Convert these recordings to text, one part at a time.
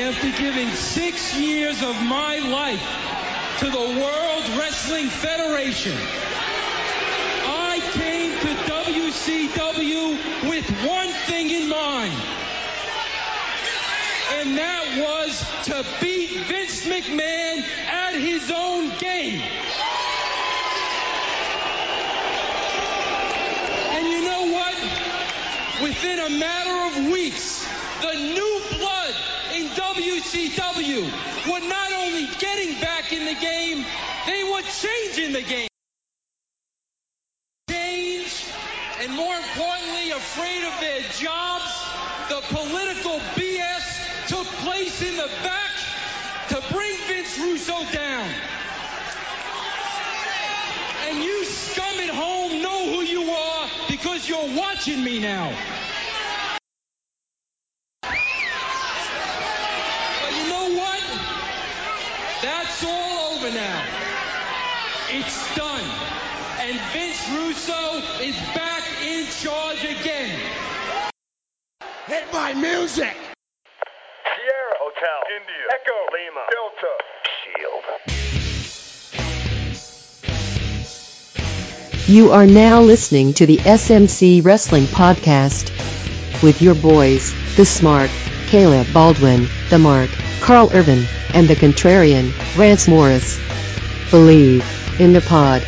after giving six years of my life to the World Wrestling Federation, I came to WCW with one thing in mind. And that was to beat Vince McMahon at his own game. And you know what? Within a matter of weeks, the new blood in WCW were not only getting back in the game, they were changing the game. Change, and more importantly, afraid of their jobs, the political BS took place in the back to bring Vince Russo down. And you scum at home know who you are because you're watching me now. But you know what? That's all over now. It's done. And Vince Russo is back in charge again. Hit my music! Sierra Hotel India Echo Lima Delta Shield. You are now listening to the SMC Wrestling Podcast with your boys, The Smart, Caleb Baldwin, The Mark, Carl Kervin, and The Contrarian, Rance Morris. Believe in the pod.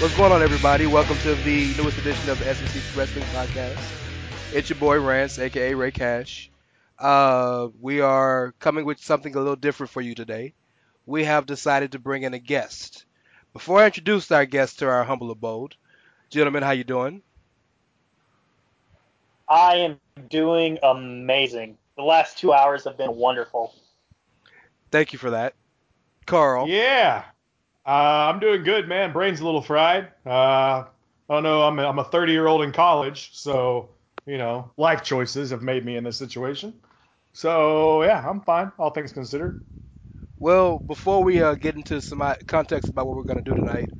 What's going on, everybody? Welcome to the newest edition of the SMC Wrestling Podcast. It's your boy Rance, aka Rey Cash. Uh, we are coming with something a little different for you today. We have decided to bring in a guest. Before I introduce our guest to our humble abode, gentlemen, how you doing? I am doing amazing. The last two hours have been wonderful. Thank you for that, Carl. Yeah, uh, I'm doing good, man. Brain's a little fried. Uh, I don't know. I'm a, I'm a 30 year old in college, so you know, life choices have made me in this situation. So yeah, I'm fine, all things considered. Well, before we uh, get into some uh, context about what we're going to do tonight,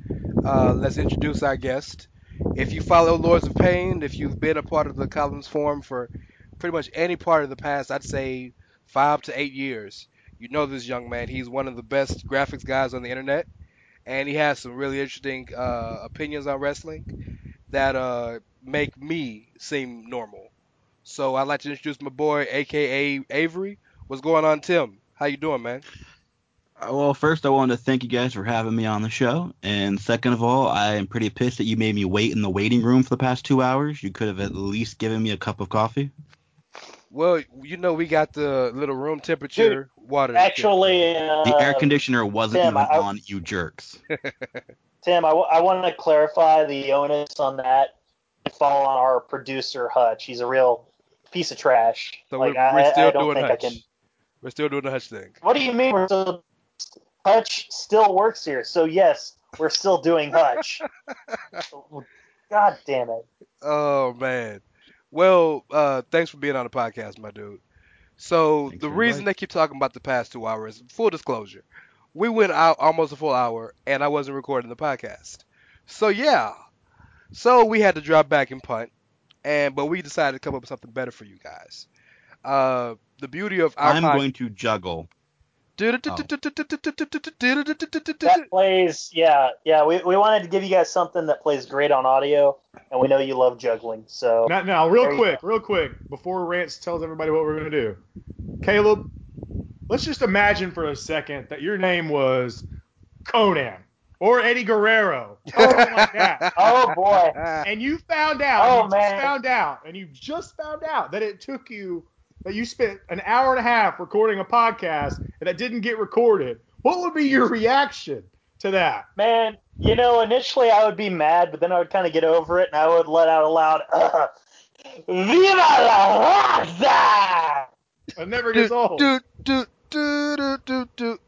uh, let's introduce our guest. If you follow Lords of Pain, if you've been a part of the columns Forum for pretty much any part of the past, I'd say five to eight years, you know this young man. He's one of the best graphics guys on the internet, and he has some really interesting uh, opinions on wrestling that uh, make me seem normal. So I'd like to introduce my boy, aka Avery. What's going on, Tim? How you doing, man? Uh, Well, first, I wanted to thank you guys for having me on the show. And second of all, I am pretty pissed that you made me wait in the waiting room for the past two hours. You could have at least given me a cup of coffee. Well, you know we got the little room temperature water. Actually, uh, The air conditioner wasn't Tim, even I- on, you jerks. Tim, I, w- I want to clarify the onus on that fall on our producer Hutch. He's a real piece of trash. So like we're, I, we're still I don't doing think Hutch. I can. We're still doing the Hutch thing. What do you mean? We're still Hutch still works here, so yes, we're still doing Hutch. God damn it! Oh man. Well, uh, thanks for being on the podcast, my dude. So Thanks the reason inviting. they keep talking about the past two hours, full disclosure, we went out almost a full hour, and I wasn't recording the podcast. So yeah, so we had to drop back and punt, and but we decided to come up with something better for you guys. Uh, the beauty of our I'm pod- going to juggle. Oh. That plays, yeah, yeah. We, we wanted to give you guys something that plays great on audio, and we know you love juggling. So Now, now, real quick, real quick, before Rance tells everybody what we're gonna do, Caleb, let's just imagine for a second that your name was Conan or Eddie Guerrero, something like that. oh boy, and you found out, Oh, you man. just found out, and you just found out that it took you, that you spent an hour and a half recording a podcast and that didn't get recorded. What would be your reaction to that? man. You know, initially I would be mad, but then I would kind of get over it, and I would let out a loud, uh, "Viva la raza!" It never gets old. do, do, do, do, do,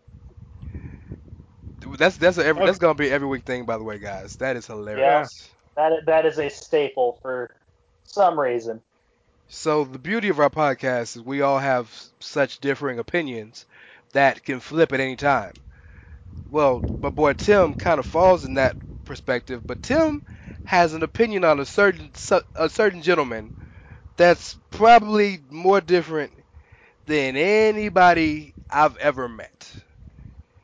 do. That's that's a every, that's gonna be every week thing, by the way, guys. That is hilarious. That that is a staple for some reason. So the beauty of our podcast is we all have such differing opinions that can flip at any time. Well, my boy Tim kind of falls in that perspective, but Tim has an opinion on a certain a certain gentleman that's probably more different than anybody I've ever met.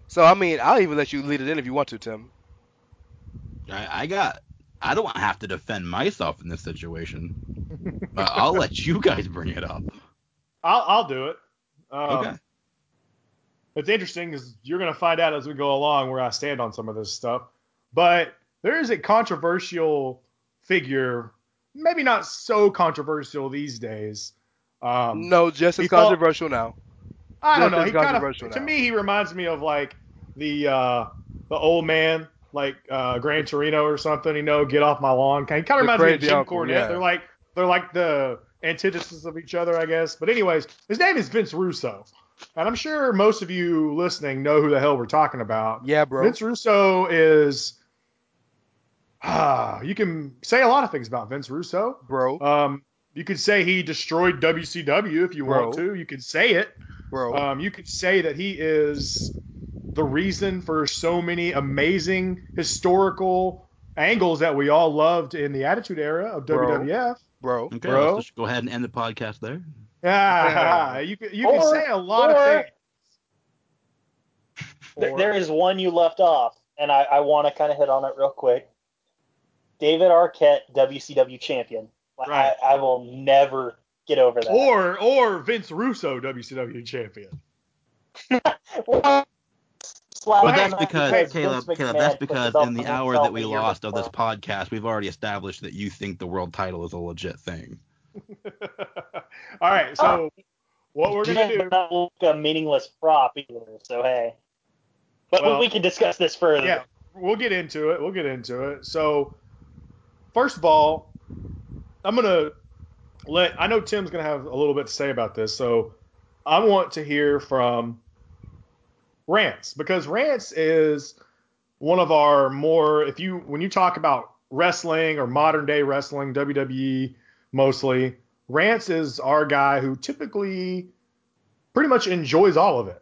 So I mean, I'll even let you lead it in if you want to, Tim. I, I got. I don't have to defend myself in this situation. But I'll let you guys bring it up. I'll I'll do it. Um, Okay. It's interesting because you're going to find out as we go along where I stand on some of this stuff. But there is a controversial figure, maybe not so controversial these days. Um, No, just as he thought- controversial now. I don't Just know. He kind controversial of, to me, he reminds me of like the uh, the old man, like uh, Gran Torino or something. You know, get off my lawn. He kind of reminds me of Jim uncle, Cornette. yeah. They're like they're like the antithesis of each other, I guess. But anyways, his name is Vince Russo, and I'm sure most of you listening know who the hell we're talking about. Yeah, bro. Vince Russo is. Ah, you can say a lot of things about Vince Russo. Bro, Um, you could say he destroyed WCW if you want to. You could say it. bro. Um, you could say that he is the reason for so many amazing historical angles that we all loved in the Attitude Era of Bro. WWF. Bro. Okay, Bro. let's just go ahead and end the podcast there. Yeah, you could you could Or- say a lot of things. Th- there is one you left off, and I, I want to kind of hit on it real quick. David Arquette, WCW champion. Right. I, I will never get over that. or or Vince Russo, WCW champion. Well, slap But hey, that's him because Vince Caleb, McMahon Caleb, that's because in the hour that we lost of this podcast, we've already established that you think the world title is a legit thing. All right, so oh. what we're gonna Yeah, do? but not like a meaningless prop either. So hey, but Well, we can discuss this further. Yeah, we'll get into it. We'll get into it. So, first of all, I'm gonna let. I know Tim's gonna have a little bit to say about this, so I want to hear from Rance because Rance is one of our more. If you when you talk about wrestling or modern day wrestling, WWE mostly, Rance is our guy who typically pretty much enjoys all of it.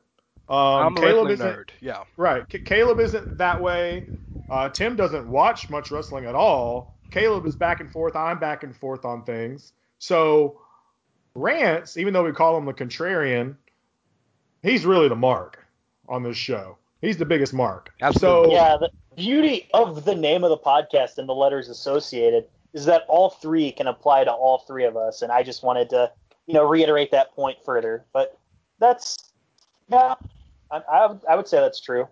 Um, I'm a Caleb isn't- nerd. Yeah. Right. C- Caleb isn't that way. Uh, Tim doesn't watch much wrestling at all. Caleb is back and forth. I'm back and forth on things. So Rance, even though we call him the contrarian, he's really the mark on this show. He's the biggest mark. Absolutely. So Yeah, the beauty of the name of the podcast and the letters associated is that all three can apply to all three of us, and I just wanted to, you know, reiterate that point further. But that's, yeah, I, I, would- I would say that's true.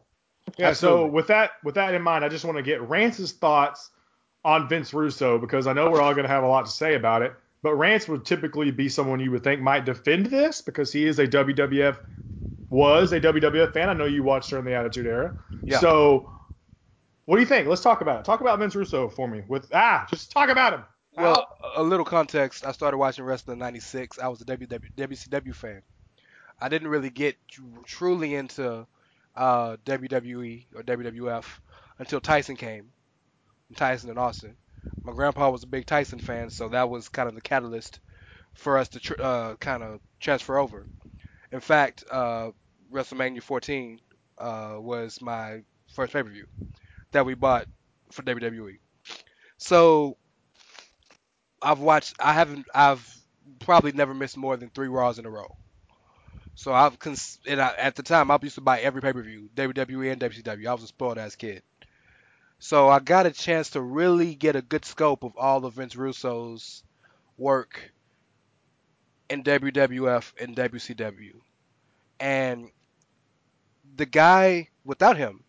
Yeah, so with that with that in mind, I just want to get Rance's thoughts on Vince Russo because I know we're all going to have a lot to say about it. But Rance would typically be someone you would think might defend this because he is a WWF was a WWF fan. I know you watched during the Attitude Era. Yeah. So what do you think? Let's talk about it. Talk about Vince Russo for me. With ah, just talk about him. Well, a little context. I started watching wrestling in '96. I was a WW, WCW fan. I didn't really get truly into uh, WWE or WWF until Tyson came. Tyson and Austin. My grandpa was a big Tyson fan, so that was kind of the catalyst for us to tr- uh, kind of transfer over. In fact, uh, WrestleMania 14 uh, was my first pay-per-view that we bought for WWE. So I've watched. I haven't. I've probably never missed more than three Raws in a row. So I've cons- and I, at the time I used to buy every pay per view, WWE and WCW. I was a spoiled ass kid. So I got a chance to really get a good scope of all of Vince Russo's work in WWF and WCW, and the guy without him,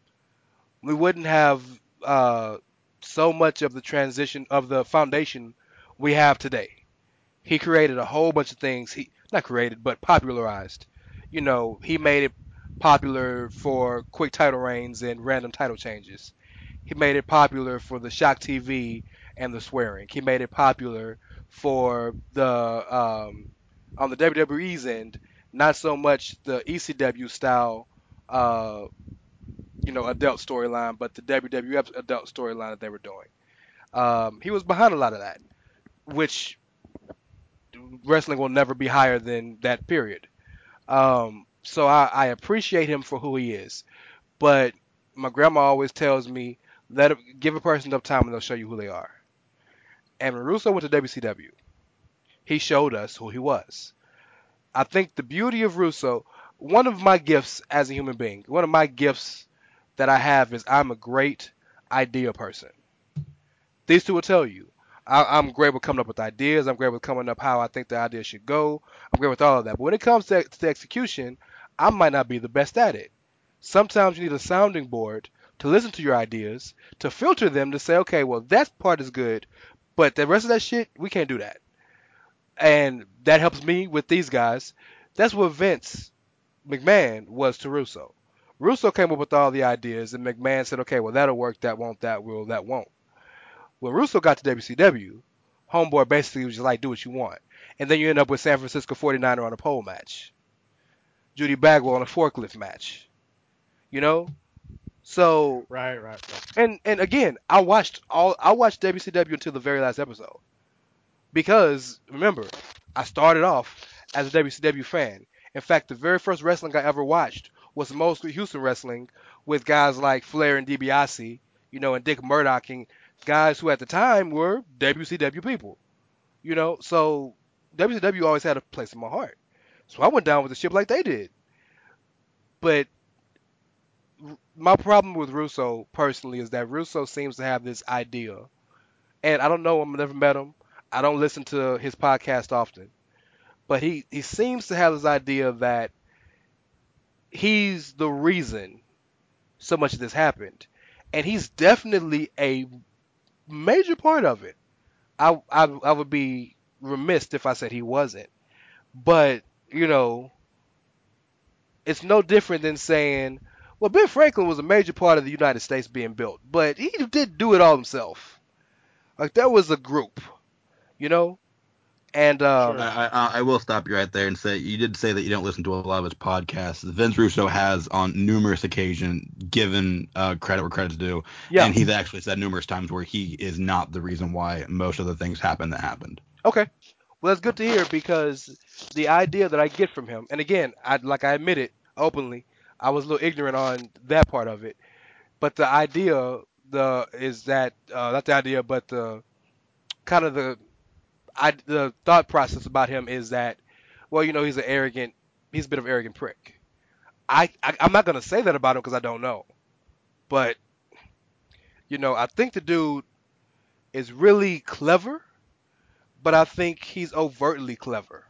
we wouldn't have uh, so much of the transition of the foundation we have today. He created a whole bunch of things. He not created, but popularized. You know, he made it popular for quick title reigns and random title changes. He made it popular for the shock TV and the swearing. He made it popular for the um, on the WWE's end, not so much the ECW style, uh, you know, adult storyline, but the WWF adult storyline that they were doing. Um, he was behind a lot of that, which wrestling will never be higher than that period. Um, so I, I appreciate him for who he is, but my grandma always tells me let him, give a person enough time and they'll show you who they are. And when Russo went to WCW, he showed us who he was. I think the beauty of Russo, one of my gifts as a human being, one of my gifts that I have is I'm a great idea person. These two will tell you. I, am great with coming up with ideas. I'm great with coming up how I think the idea should go. I'm great with all of that. But when it comes to, to execution, I might not be the best at it. Sometimes you need a sounding board to listen to your ideas, to filter them, to say, okay, well that part is good, but the rest of that shit, we can't do that. And that helps me with these guys. That's what Vince McMahon was to Russo. Russo came up with all the ideas, and McMahon said, okay, well that'll work, that won't, that will, that won't. When Russo got to WCW, Homeboy basically was just like, do what you want. And then you end up with San Francisco 49er on a pole match. Judy Bagwell on a forklift match. You know? So right, right, right. And and again, I watched all I watched WCW until the very last episode. Because remember, I started off as a WCW fan. In fact, the very first wrestling I ever watched was mostly Houston wrestling with guys like Flair and DiBiase, you know, and Dick Murdoch and guys who at the time were WCW people. You know, so WCW always had a place in my heart. So I went down with the ship like they did. But my problem with Russo personally is that Russo seems to have this idea, and I don't know him, I've never met him. I don't listen to his podcast often, but he he seems to have this idea that he's the reason so much of this happened, and he's definitely a major part of it. I I, I would be remiss if I said he wasn't, but you know, it's no different than saying well, Ben Franklin was a major part of the United States being built, but he did do it all himself. Like there was a group, you know, and um, sure. I, I, I, will stop you right there and say you did say that you don't listen to a lot of his podcasts. Vince Russo has on numerous occasions given uh, credit where credit's due, yeah. and he's actually said numerous times where he is not the reason why most of the things happened that happened. Okay, well that's good to hear because the idea that I get from him, and again, I like I admit it openly, I was a little ignorant on that part of it. But the idea the is that uh, not the idea, but the kind of the I, the thought process about him is that well, you know, he's an arrogant, he's a bit of an arrogant prick. I, I I'm not gonna say that about him because I don't know, but you know, I think the dude is really clever, but I think he's overtly clever.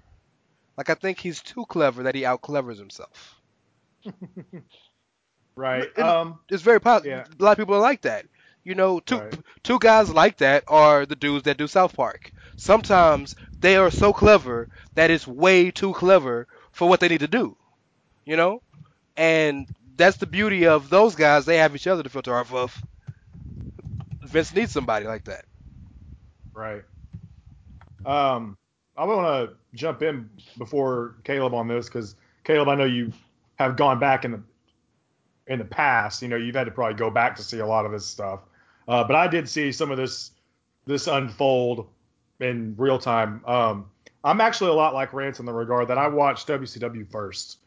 Like I think he's too clever that he out clevers himself. right. um, it's very possible. Yeah. A lot of people are like that. You know, two right. two guys like that are the dudes that do South Park. Sometimes they are so clever that it's way too clever for what they need to do. You know, and that's the beauty of those guys. They have each other to filter off of. Vince needs somebody like that. Right. Um, I want to jump in before Caleb on this because Caleb, I know you have gone back in the in the past. You know, you've had to probably go back to see a lot of this stuff. Uh, but I did see some of this this unfold in real time. Um, I'm actually a lot like Rance in the regard that I watched WCW first,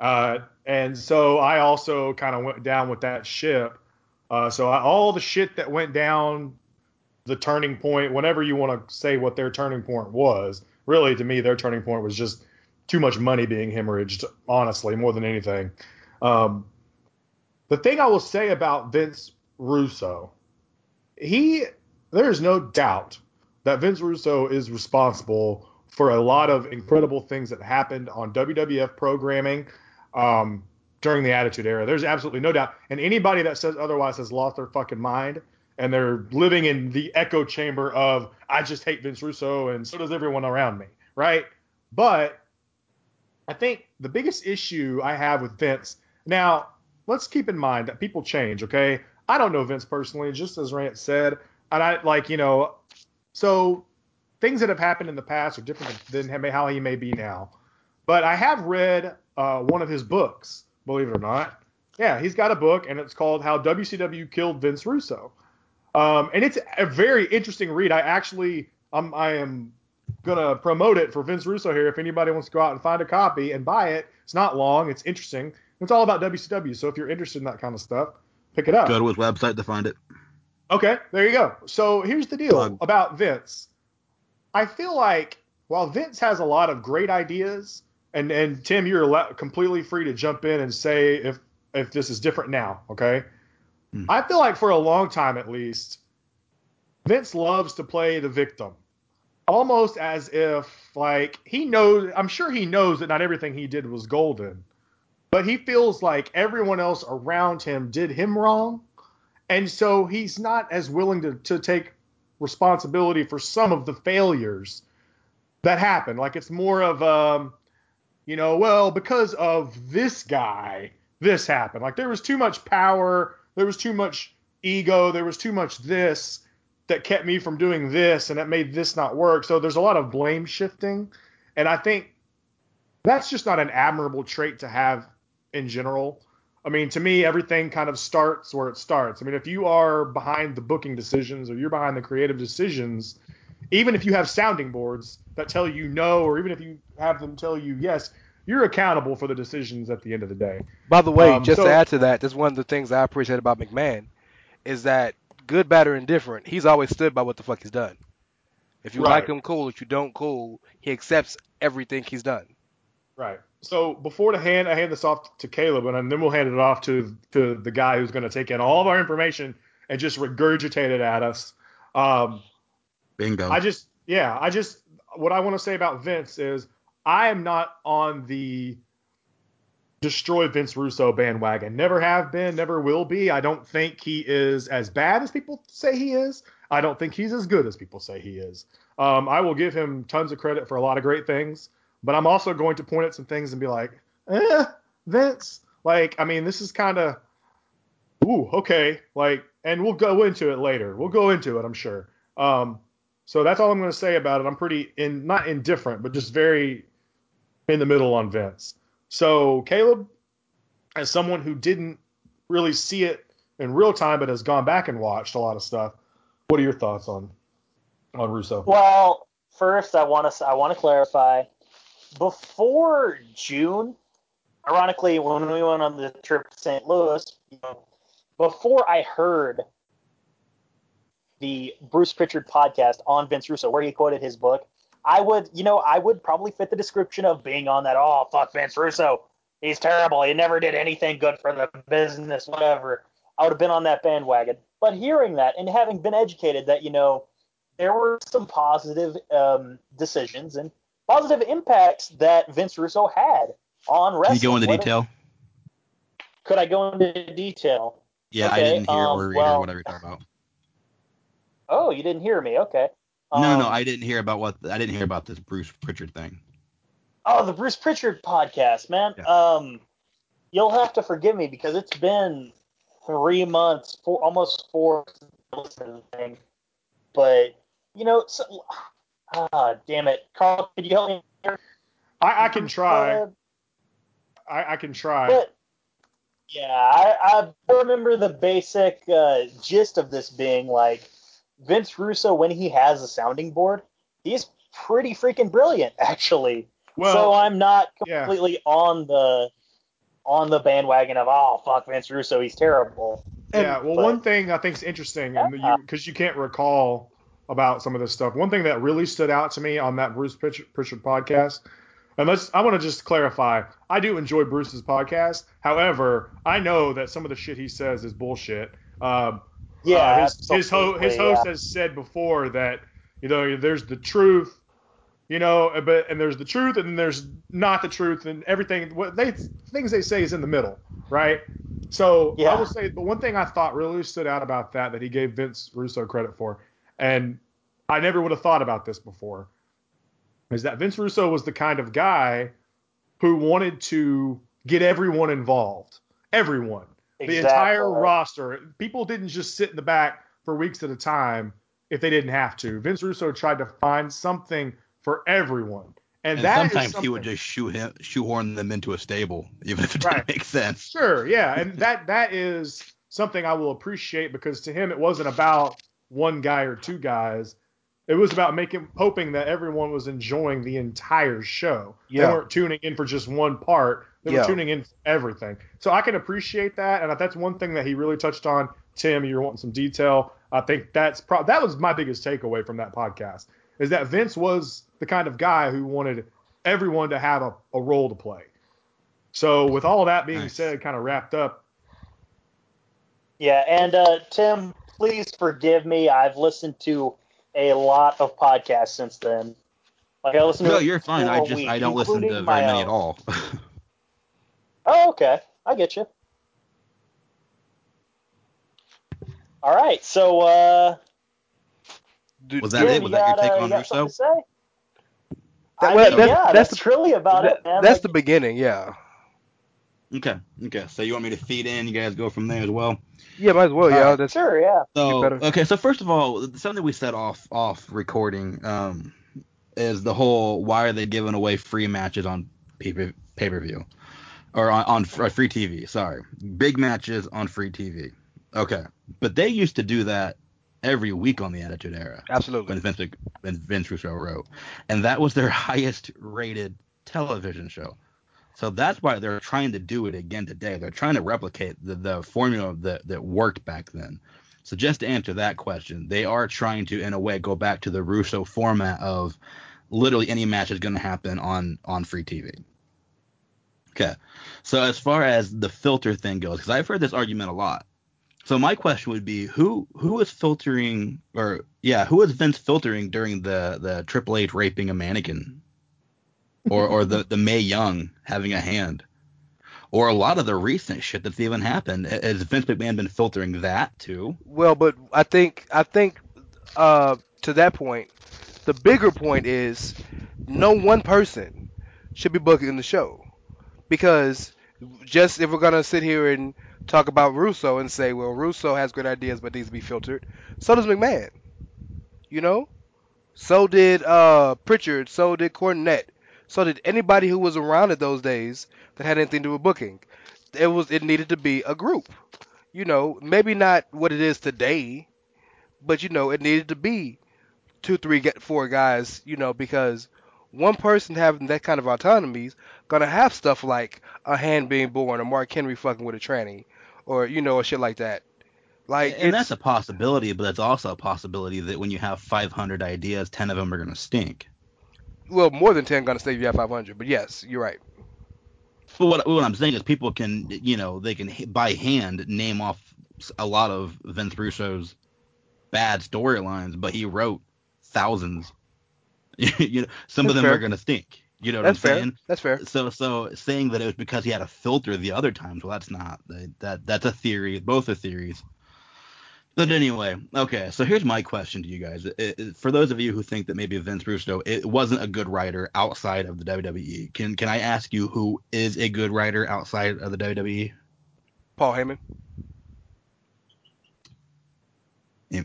uh, and so I also kind of went down with that ship. Uh, so I, all the shit that went down, the turning point, whenever you want to say what their turning point was, really to me their turning point was just too much money being hemorrhaged, honestly, more than anything. Um, the thing I will say about Vince Russo, he there is no doubt that Vince Russo is responsible for a lot of incredible things that happened on WWF programming um, during the Attitude Era. There's absolutely no doubt. And anybody that says otherwise has lost their fucking mind and they're living in the echo chamber of I just hate Vince Russo and so does everyone around me, right? But I think the biggest issue I have with Vince now, let's keep in mind that people change, okay? I don't know Vince personally, just as Rance said, and I like you know, so things that have happened in the past are different than how he may be now. But I have read uh, one of his books, believe it or not. Yeah, he's got a book, and it's called How WCW Killed Vince Russo. Um, and it's a very interesting read. I actually, I'm, I am gonna promote it for Vince Russo here. If anybody wants to go out and find a copy and buy it, it's not long. It's interesting. It's all about WCW. So if you're interested in that kind of stuff, pick it up. Go to his website to find it. Okay, there you go. So here's the deal Plug. about Vince. I feel like while Vince has a lot of great ideas, and and Tim, you're completely free to jump in and say if if this is different now, okay? Mm. I feel like for a long time at least, Vince loves to play the victim, almost as if like he knows. I'm sure he knows that not everything he did was golden, but he feels like everyone else around him did him wrong, and so he's not as willing to to take responsibility for some of the failures that happen. Like it's more of um, you know, well, because of this guy, this happened. Like there was too much power, there was too much ego, there was too much this that kept me from doing this and that made this not work. So there's a lot of blame shifting. And I think that's just not an admirable trait to have in general. I mean, to me, everything kind of starts where it starts. I mean, if you are behind the booking decisions or you're behind the creative decisions, even if you have sounding boards that tell you no, or even if you have them tell you yes, you're accountable for the decisions at the end of the day. By the way, um, just so, to add to that, that's one of the things I appreciate about McMahon is that good, bad, or indifferent, he's always stood by what the fuck he's done. If you right. like him, cool. If you don't, cool. He accepts everything he's done. Right. So before the hand, I hand this off to Caleb, and then we'll hand it off to to the guy who's going to take in all of our information and just regurgitate it at us. Um, Bingo. I just, yeah, I just, what I want to say about Vince is I am not on the destroy Vince Russo bandwagon. Never have been, never will be. I don't think he is as bad as people say he is. I don't think he's as good as people say he is. Um, I will give him tons of credit for a lot of great things, but I'm also going to point at some things and be like, eh, Vince. Like, I mean, this is kind of, ooh, okay. Like, and we'll go into it later. We'll go into it, I'm sure. Um, so that's all I'm going to say about it. I'm pretty in, not indifferent, but just very in the middle on Vince. So Caleb, as someone who didn't really see it in real time, but has gone back and watched a lot of stuff, what are your thoughts on on Russo? Well, first I want to I want to clarify. Before June, ironically, when we went on the trip to St. Louis, you know, before I heard the Bruce Pritchard podcast on Vince Russo, where he quoted his book, I would, you know, I would probably fit the description of being on that. Oh, fuck Vince Russo. He's terrible. He never did anything good for the business, whatever. I would have been on that bandwagon. But hearing that and having been educated that, you know, there were some positive um, decisions and positive impacts that Vince Russo had on wrestling. Can you go into detail? Could I go into detail? Yeah, okay, I didn't hear um, or read well, or whatever you're talking about. Oh, you didn't hear me? Okay. Um, no, no. Um, I didn't hear about what I didn't hear about this Bruce Pritchard thing. Oh, the Bruce Pritchard podcast, man. Yeah. Um, you'll have to forgive me because it's been three months, four, almost four, thing. But you know, so, ah, damn it, Carl, could you help me? Here? I, I can try. Uh, I, I can try. But yeah, I, I remember the basic uh, gist of this being like Vince Russo, when he has a sounding board, he's pretty freaking brilliant, actually. Well, so I'm not completely yeah. on the on the bandwagon of oh fuck Vince Russo, he's terrible. Yeah, well, but, one thing I think is interesting, and because you, you, can't recall about some of this stuff. One thing that really stood out to me on that Bruce Pritchard, Pritchard podcast, and let's I want to just clarify, I do enjoy Bruce's podcast. However, I know that some of the shit he says is bullshit. Um, yeah, uh, his his, ho- his host yeah. has said before that you know there's the truth, you know, but and there's the truth and there's not the truth and everything. What they things they say is in the middle, right? So yeah. I will say the one thing I thought really stood out about that that he gave Vince Russo credit for, and I never would have thought about this before, is that Vince Russo was the kind of guy who wanted to get everyone involved, everyone. Exactly. The entire roster. People didn't just sit in the back for weeks at a time if they didn't have to. Vince Russo tried to find something for everyone. And, and sometimes he would just shoe him, shoehorn them into a stable, even if it didn't make sense. Sure, yeah, and that that is something I will appreciate because to him it wasn't about one guy or two guys. It was about making hoping that everyone was enjoying the entire show. Yeah. They weren't tuning in for just one part. They yeah. were tuning in for everything. So I can appreciate that, and that's one thing that he really touched on. Tim, you're wanting some detail. I think that's pro- that was my biggest takeaway from that podcast is that Vince was the kind of guy who wanted everyone to have a, a role to play. So with all that being nice. said, kind of wrapped up. Yeah, and uh, Tim, please forgive me. I've listened to a lot of podcasts since then. Like I listen. No, you're fine. I just week, I don't listen to very many at all. oh, okay. I get you. All right, so uh, was that it? Was that your take on Russo? That, well, that's, yeah, that's, that's really about that, it, man. That's like, the beginning, yeah. Okay, okay. So you want me to feed in? You guys go from there as well. Yeah, might as well. Yeah, uh, that's sure. Yeah. So okay, so first of all, something we said off off recording um, is the whole why are they giving away free matches on pay per view or on, on uh, free TV? Sorry, big matches on free TV. Okay, but they used to do that every week on the Attitude Era. Absolutely. When Vince, when Vince Russo wrote, and that was their highest rated television show. So that's why they're trying to do it again today. They're trying to replicate the, the formula that, that worked back then. So just to answer that question, they are trying to, in a way, go back to the Russo format of literally any match is going to happen on on free TV. Okay. So as far as the filter thing goes, because I've heard this argument a lot. So my question would be who who is filtering or yeah who is Vince filtering during the the Triple H raping a mannequin, or or the the Mae Young having a hand, or a lot of the recent shit that's even happened. Has Vince McMahon been filtering that too? Well, but I think I think uh, to that point, the bigger point is no one person should be booking the show because just if we're gonna sit here and talk about Russo and say, well, Russo has good ideas but needs to be filtered. So does McMahon. You know? So did uh, Pritchard. So did Cornette. So did anybody who was around in those days that had anything to do with booking. It was it needed to be a group. You know, maybe not what it is today, but you know, it needed to be two, three, four guys. You know, because one person having that kind of autonomy is gonna have stuff like a hand being born or Mark Henry fucking with a tranny or you know, or shit like that. Like, and that's a possibility, but that's also a possibility that when you have 500 ideas, 10 of them are gonna stink. Well, more than 10 gonna if you have 500, but yes, you're right. But what, what I'm saying is, people can, you know, they can by hand name off a lot of Vince Russo's bad storylines, but he wrote thousands. you know, some that's of them fair. are gonna stink. You know what that's I'm fair. saying? That's fair. So so saying that it was because he had a filter the other times, well, that's not that that's a theory. Both are theories. But anyway, okay. So here's my question to you guys. It, it, for those of you who think that maybe Vince Russo it wasn't a good writer outside of the WWE, can can I ask you who is a good writer outside of the WWE? Paul Heyman.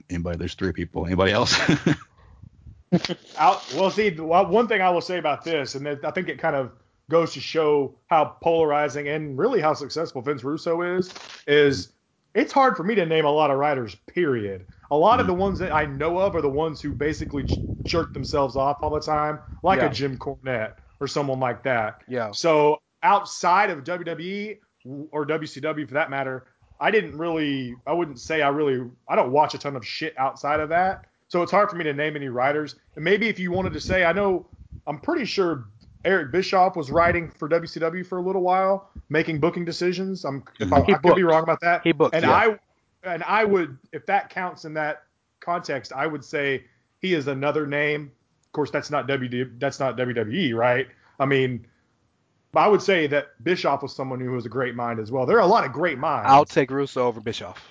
Anybody? There's three people. Anybody else? Out, well, see, one thing I will say about this, and I think it kind of goes to show how polarizing and really how successful Vince Russo is, is it's hard for me to name a lot of writers, period. A lot mm-hmm. of the ones that I know of are the ones who basically jerk themselves off all the time, like yeah. a Jim Cornette or someone like that. Yeah. So outside of WWE or WCW for that matter, I didn't really, I wouldn't say I really, I don't watch a ton of shit outside of that. So it's hard for me to name any writers. And maybe if you wanted to say, I know, I'm pretty sure Eric Bischoff was writing for WCW for a little while, making booking decisions. I'm if mm-hmm. I, I could be wrong about that. He booked, and yeah. I and I would, if that counts in that context, I would say he is another name. Of course, that's not WD, that's not WWE, right? I mean, I would say that Bischoff was someone who was a great mind as well. There are a lot of great minds. I'll take Russo over Bischoff.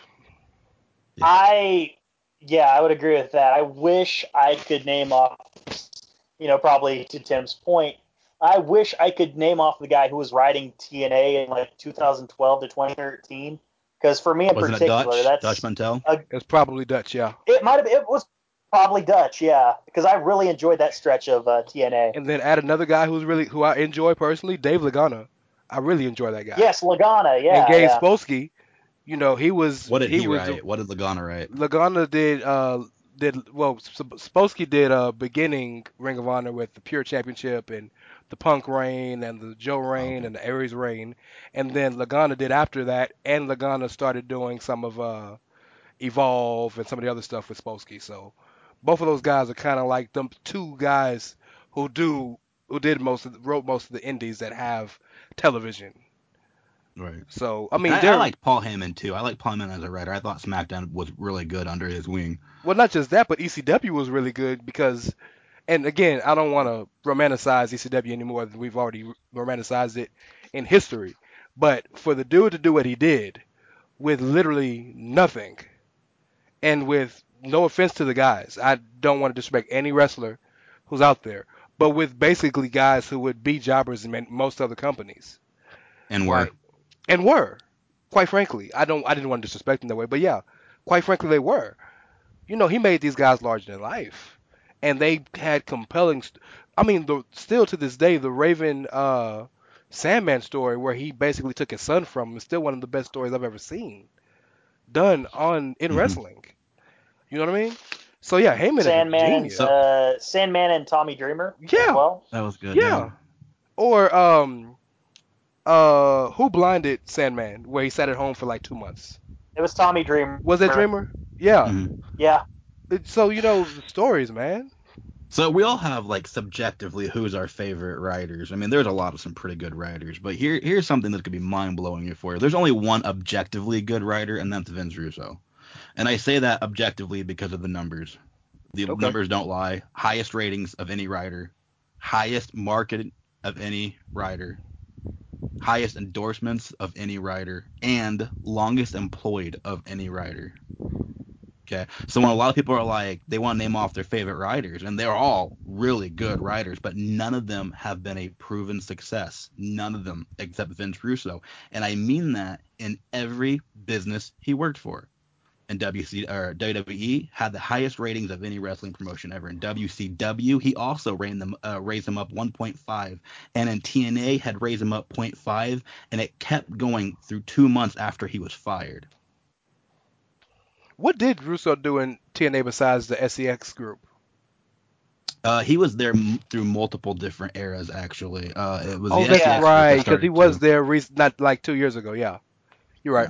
I yeah, I would agree with that. I wish I could name off, you know, probably to Tim's point, I wish I could name off the guy who was writing TNA in like 2012 to 2013. Because for me in Wasn't particular, Dutch? that's Dutch Mantell. it's probably Dutch, yeah. It might have. It was probably Dutch, yeah. Because I really enjoyed that stretch of uh, TNA. And then add another guy who's really who I enjoy personally, Dave Lagana. I really enjoy that guy. Yes, Lagana, yeah. And Gabe yeah. Sapolsky you know, he was. What did he, he was, write? What did Lagana write? Lagana did. Uh, did well. Sapolsky did a uh, beginning Ring of Honor with the Pure Championship and the Punk reign and the Joe reign and the Aries reign, and then Lagana did after that, and Lagana started doing some of uh, Evolve and some of the other stuff with Sapolsky. So, both of those guys are kind of like them two guys who do who did most of the, wrote most of the indies that have television. Right. So I mean, I, I like Paul Heyman too. I like Paul Heyman as a writer. I thought SmackDown was really good under his wing. Well, not just that, but ECW was really good because, and again, I don't want to romanticize ECW anymore than we've already romanticized it in history. But for the dude to do what he did with literally nothing, and with no offense to the guys, I don't want to disrespect any wrestler who's out there, but with basically guys who would be jobbers in most other companies. And were. Right? And were. Quite frankly, I don't I didn't want to disrespect them that way, but yeah, quite frankly they were. You know, he made these guys larger than life. And they had compelling st- I mean, the still to this day the Raven uh Sandman story where he basically took his son from him is still one of the best stories I've ever seen done on in mm-hmm. wrestling. You know what I mean? So yeah, Heyman Sandman, is uh, Sandman and Tommy Dreamer. Yeah, well. that was good. Yeah. yeah. Or um, uh, who blinded Sandman? Where he sat at home for like two months. It was Tommy Dreamer. Was that Dreamer? Yeah. Mm-hmm. Yeah. So you know the stories, man. So we all have like subjectively who's our favorite writers. I mean, there's a lot of some pretty good writers, but here here's something that could be mind blowing for you. There's only one objectively good writer, and that's Vince Russo. And I say that objectively because of the numbers. The okay. numbers don't lie. Highest ratings of any writer, highest market of any writer, highest endorsements of any writer, and longest employed of any writer. Okay. So when a lot of people are like, they want to name off their favorite writers, and they're all really good writers, but none of them have been a proven success. None of them except Vince Russo. And I mean that in every business he worked for And WC or WWE had the highest ratings of any wrestling promotion ever. In WCW, he also raised them uh, raised them up 1.5, and in TNA had raised them up 0.5, and it kept going through two months after he was fired. What did Russo do in TNA besides the SEX group? Uh, he was there m- through multiple different eras, actually. Uh, it was oh, that's SEX right, because he was too. there re- not like two years ago. Yeah, you're right.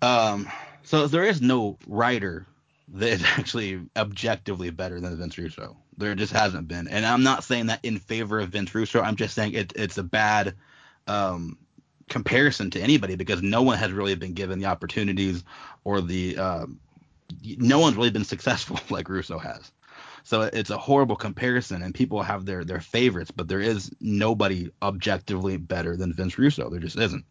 Yeah. Um, so there is no writer that is actually objectively better than Vince Russo. There just hasn't been, and I'm not saying that in favor of Vince Russo. I'm just saying it, it's a bad um, comparison to anybody because no one has really been given the opportunities or the uh, no one's really been successful like Russo has. So it's a horrible comparison, and people have their their favorites, but there is nobody objectively better than Vince Russo. There just isn't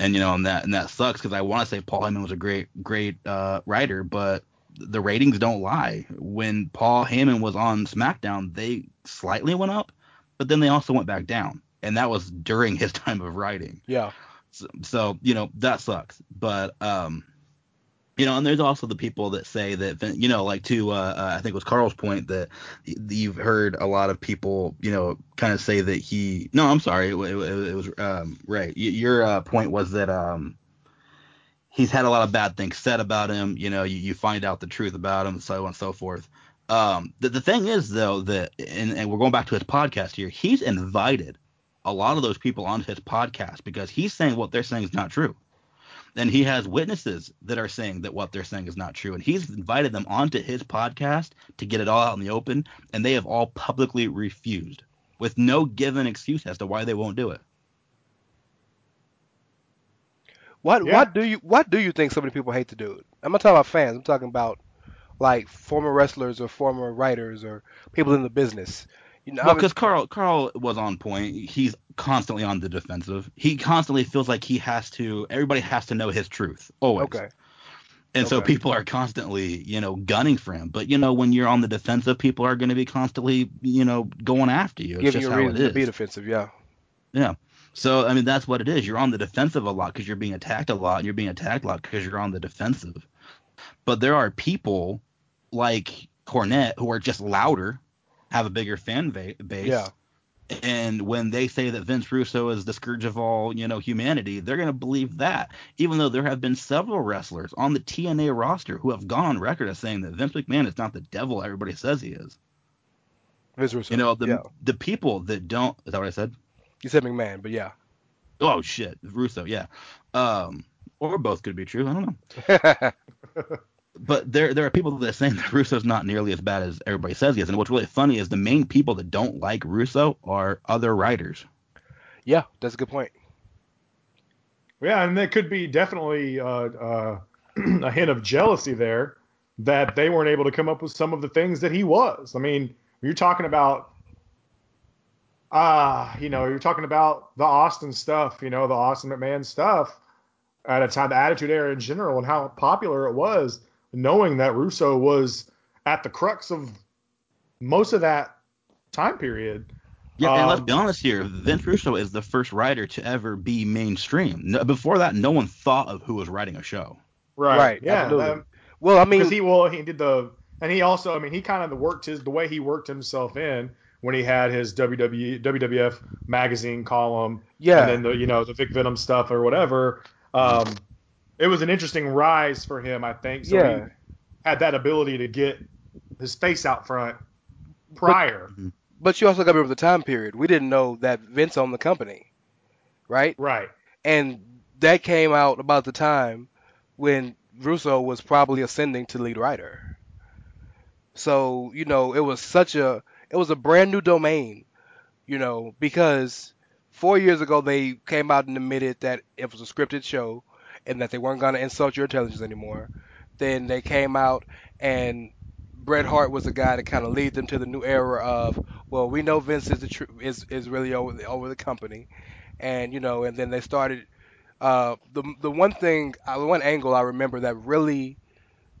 and you know, and that and that sucks because I want to say Paul Heyman was a great great uh, writer, but the ratings don't lie. When Paul Heyman was on SmackDown, they slightly went up, but then they also went back down, and that was during his time of writing. Yeah. So, so you know that sucks, but um, you know, and there's also the people that say that, you know, like to, uh, uh, I think it was Carl's point that you've heard a lot of people, you know, kind of say that he, no, I'm sorry, it, it, it was um, Ray. Your uh, point was that um, he's had a lot of bad things said about him. You know, you, you find out the truth about him, so on and so forth. Um, the, the thing is, though, that, and, and we're going back to his podcast here, he's invited a lot of those people onto his podcast because he's saying what they're saying is not true. And he has witnesses that are saying that what they're saying is not true. And he's invited them onto his podcast to get it all out in the open and they have all publicly refused with no given excuse as to why they won't do it. What yeah. what do you what do you think so many people hate to do it? I'm not talking about fans. I'm talking about like former wrestlers or former writers or people in the business you know, well, because Carl Carl was on point. He's constantly on the defensive. He constantly feels like he has to. Everybody has to know his truth always. Okay. And okay. so people are constantly, you know, gunning for him. But you know, when you're on the defensive, people are going to be constantly, you know, going after you. It's Giving you a reason to be defensive, yeah. Yeah. So I mean, that's what it is. You're on the defensive a lot because you're being attacked a lot, and you're being attacked a lot because you're on the defensive. But there are people like Cornette who are just louder have a bigger fan base. Yeah. And when they say that Vince Russo is the scourge of all, you know, humanity, they're going to believe that. Even though there have been several wrestlers on the TNA roster who have gone on record as saying that Vince McMahon is not the devil everybody says he is. Vince Russo. You know, the yeah. the people that don't is that what I said? You said McMahon, but yeah. Oh shit, Russo, yeah. Um, or both could be true. I don't know. But there there are people that are saying that Russo's not nearly as bad as everybody says he is. And what's really funny is the main people that don't like Russo are other writers. Yeah, that's a good point. Yeah, and there could be definitely uh, uh, a hint of jealousy there that they weren't able to come up with some of the things that he was. I mean, you're talking about, ah, uh, you know, you're talking about the Austin stuff, you know, the Austin McMahon stuff at a time, the Attitude Era in general, and how popular it was, knowing that Russo was at the crux of most of that time period. Yeah, and let's um, be honest here. Vince Russo is the first writer to ever be mainstream. No, before that, no one thought of who was writing a show. Right. Right. Yeah. That, well, I mean, he well he did the and he also I mean he kind of worked his the way he worked himself in when he had his WWE WWF magazine column. Yeah. And then the you know the Vic Venom stuff or whatever. Um, it was an interesting rise for him, I think. So yeah. he had that ability to get his face out front prior. But, but you also got to remember the time period. We didn't know that Vince owned the company, right? Right. And that came out about the time when Russo was probably ascending to lead writer. So you know, it was such a it was a brand new domain, you know, because four years ago they came out and admitted that it was a scripted show and that they weren't going to insult your intelligence anymore. Then they came out and Bret Hart was the guy to kind of lead them to the new era of, well, we know Vince is the tr- is is really over the, over the company, and you know, and then they started. Uh, the the one thing, uh, the one angle I remember that really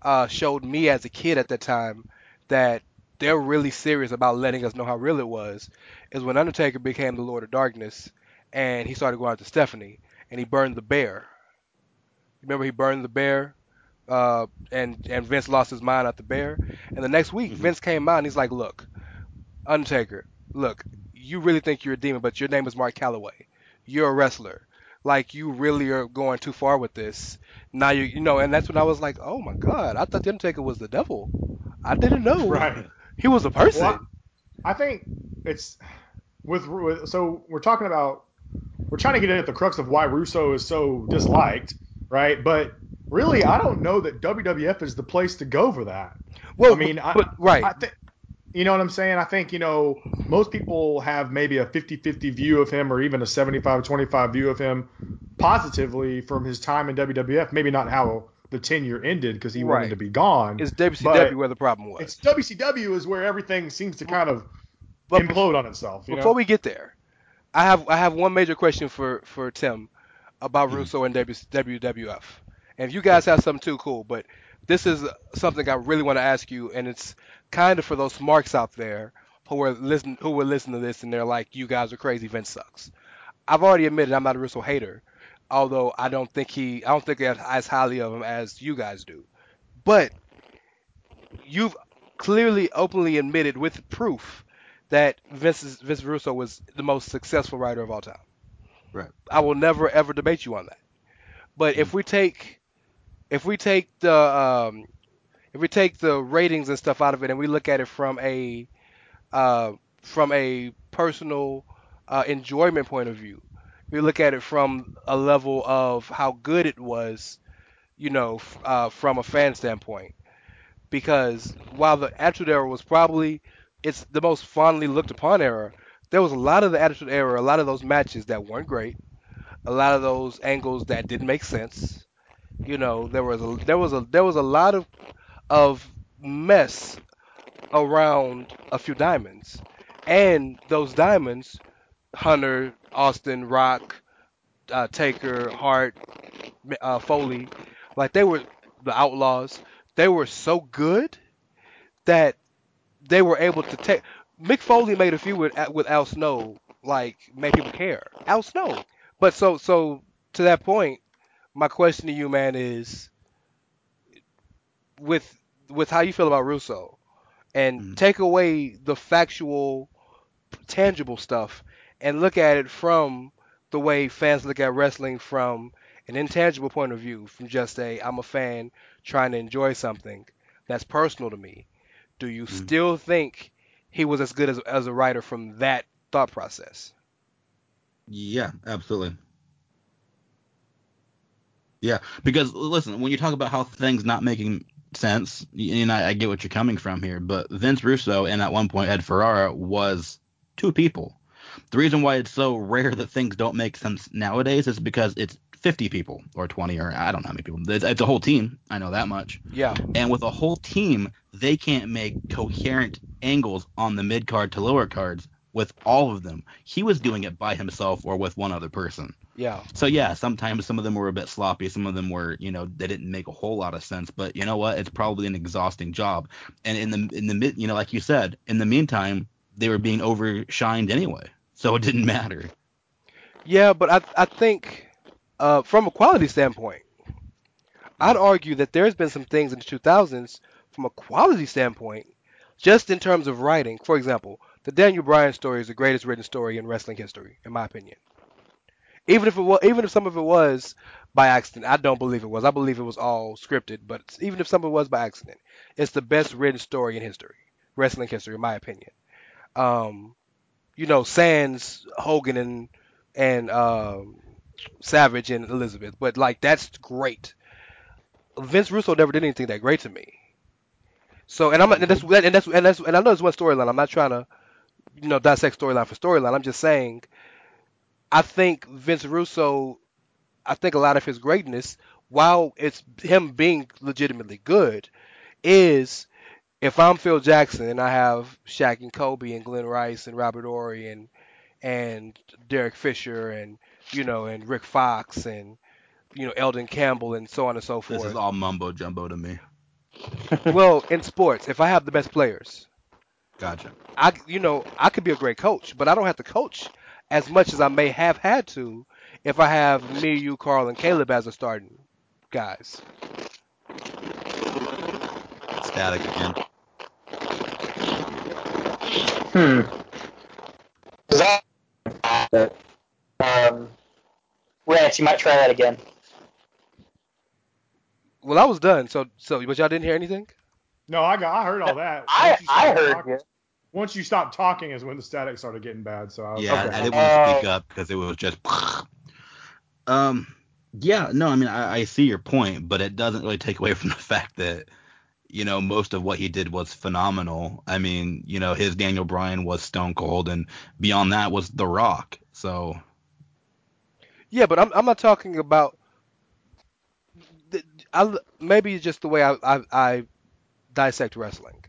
uh, showed me as a kid at that time that they're really serious about letting us know how real it was is when Undertaker became the Lord of Darkness and he started going after Stephanie and he burned the bear. Remember he burned the bear uh, and and Vince lost his mind at the bear. And the next week, mm-hmm. Vince came out and he's like, "Look, Undertaker, look, you really think you're a demon, but your name is Mark Calaway. You're a wrestler. Like you really are going too far with this. Now you you know." And that's when I was like, "Oh my God, I thought the Undertaker was the devil. I didn't know. Right. He was a person." Well, I think it's with, with so we're talking about we're trying to get at the crux of why Russo is so disliked, right? But really, I don't know that WWF is the place to go for that. Well, I mean, but, I, right. I th- you know what I'm saying? I think, you know, most people have maybe a 50 50 view of him or even a 75 25 view of him positively from his time in WWF. Maybe not how the tenure ended because he right. wanted to be gone. It's WCW where the problem was. It's WCW is where everything seems to kind of but implode on itself. before know? we get there, I have I have one major question for, for Tim about mm-hmm. Russo and WWF. And if you guys have something too, cool. But this is something I really want to ask you, and it's kind of for those marks out there who are listen who will listen to this and they're like, "You guys are crazy. Vince sucks." I've already admitted I'm not a Russo hater, although I don't think he I don't think as highly of him as you guys do. But you've clearly openly admitted with proof that Vince Vince Russo was the most successful writer of all time. Right. I will never ever debate you on that. But if we take if we take the um, if we take the ratings and stuff out of it and we look at it from a uh, from a personal uh, enjoyment point of view, we look at it from a level of how good it was, you know, uh, from a fan standpoint. Because while the Attitude Era was probably it's the most fondly looked upon era, there was a lot of the Attitude Era, a lot of those matches that weren't great, a lot of those angles that didn't make sense, you know, there was a there was a there was a lot of of mess around a few diamonds, and those diamonds, Hunter, Austin, Rock, uh, Taker, Hart, uh, Foley, like they were the Outlaws. They were so good that they were able to take. Mick Foley made a few with with Al Snow, like make people care. Al Snow, but so so to that point, my question to you, man, is with with how you feel about Russo, and mm-hmm. take away the factual, tangible stuff, and look at it from the way fans look at wrestling from an intangible point of view, from just a I'm a fan trying to enjoy something that's personal to me. Do you mm-hmm. still think he was as good as as a writer from that thought process? Yeah, absolutely. Yeah, because listen, when you talk about how things not making sense, and I, I get what you're coming from here, but Vince Russo and at one point Ed Ferrara was two people. The reason why it's so rare that things don't make sense nowadays is because it's 50 people or 20 or I don't know how many people. It's, it's a whole team. I know that much. Yeah. And with a whole team, they can't make coherent angles on the mid card to lower cards with all of them. He was doing it by himself or with one other person. Yeah. So yeah, sometimes some of them were a bit sloppy. Some of them were, you know, they didn't make a whole lot of sense. But you know what? It's probably an exhausting job. And in the in the mid, you know, like you said, in the meantime, they were being overshined anyway, so it didn't matter. Yeah, but I I think uh, from a quality standpoint, I'd argue that there's been some things in the 2000s from a quality standpoint, just in terms of writing. For example, the Daniel Bryan story is the greatest written story in wrestling history, in my opinion. Even if it was, even if some of it was by accident, I don't believe it was. I believe it was all scripted. But even if some of it was by accident, it's the best written story in history, wrestling history, in my opinion. Um, you know, Sans Hogan and and um, Savage and Elizabeth, but like that's great. Vince Russo never did anything that great to me. So, and I'm and that's and that's and that's and I know it's one storyline. I'm not trying to, you know, dissect storyline for storyline. I'm just saying, I think Vince Russo, I think a lot of his greatness, while it's him being legitimately good, is if I'm Phil Jackson and I have Shaq and Kobe and Glen Rice and Robert Horry and and Derek Fisher and you know and Rick Fox and you know Elden Campbell and so on and so forth. This is all mumbo jumbo to me. well, in sports, if I have the best players, gotcha. I you know I could be a great coach, but I don't have to coach as much as I may have had to if I have me, you, Carl, and Caleb as a starting guys. Static again. Hmm. That, um, Rance, you might try that again. Well, I was done. So, so, but y'all didn't hear anything? No, I got, I heard all that. I, I heard talking, Once you stopped talking is when the static started getting bad. So I was, yeah, okay. I, I didn't want to speak up because it was just. Um, yeah, no, I mean I, I see your point, but it doesn't really take away from the fact that you know, most of what he did was phenomenal. I mean, you know, his Daniel Bryan was Stone Cold, and beyond that was The Rock. So. Yeah, but I'm I'm not talking about. I, maybe just the way I, I, I dissect wrestling,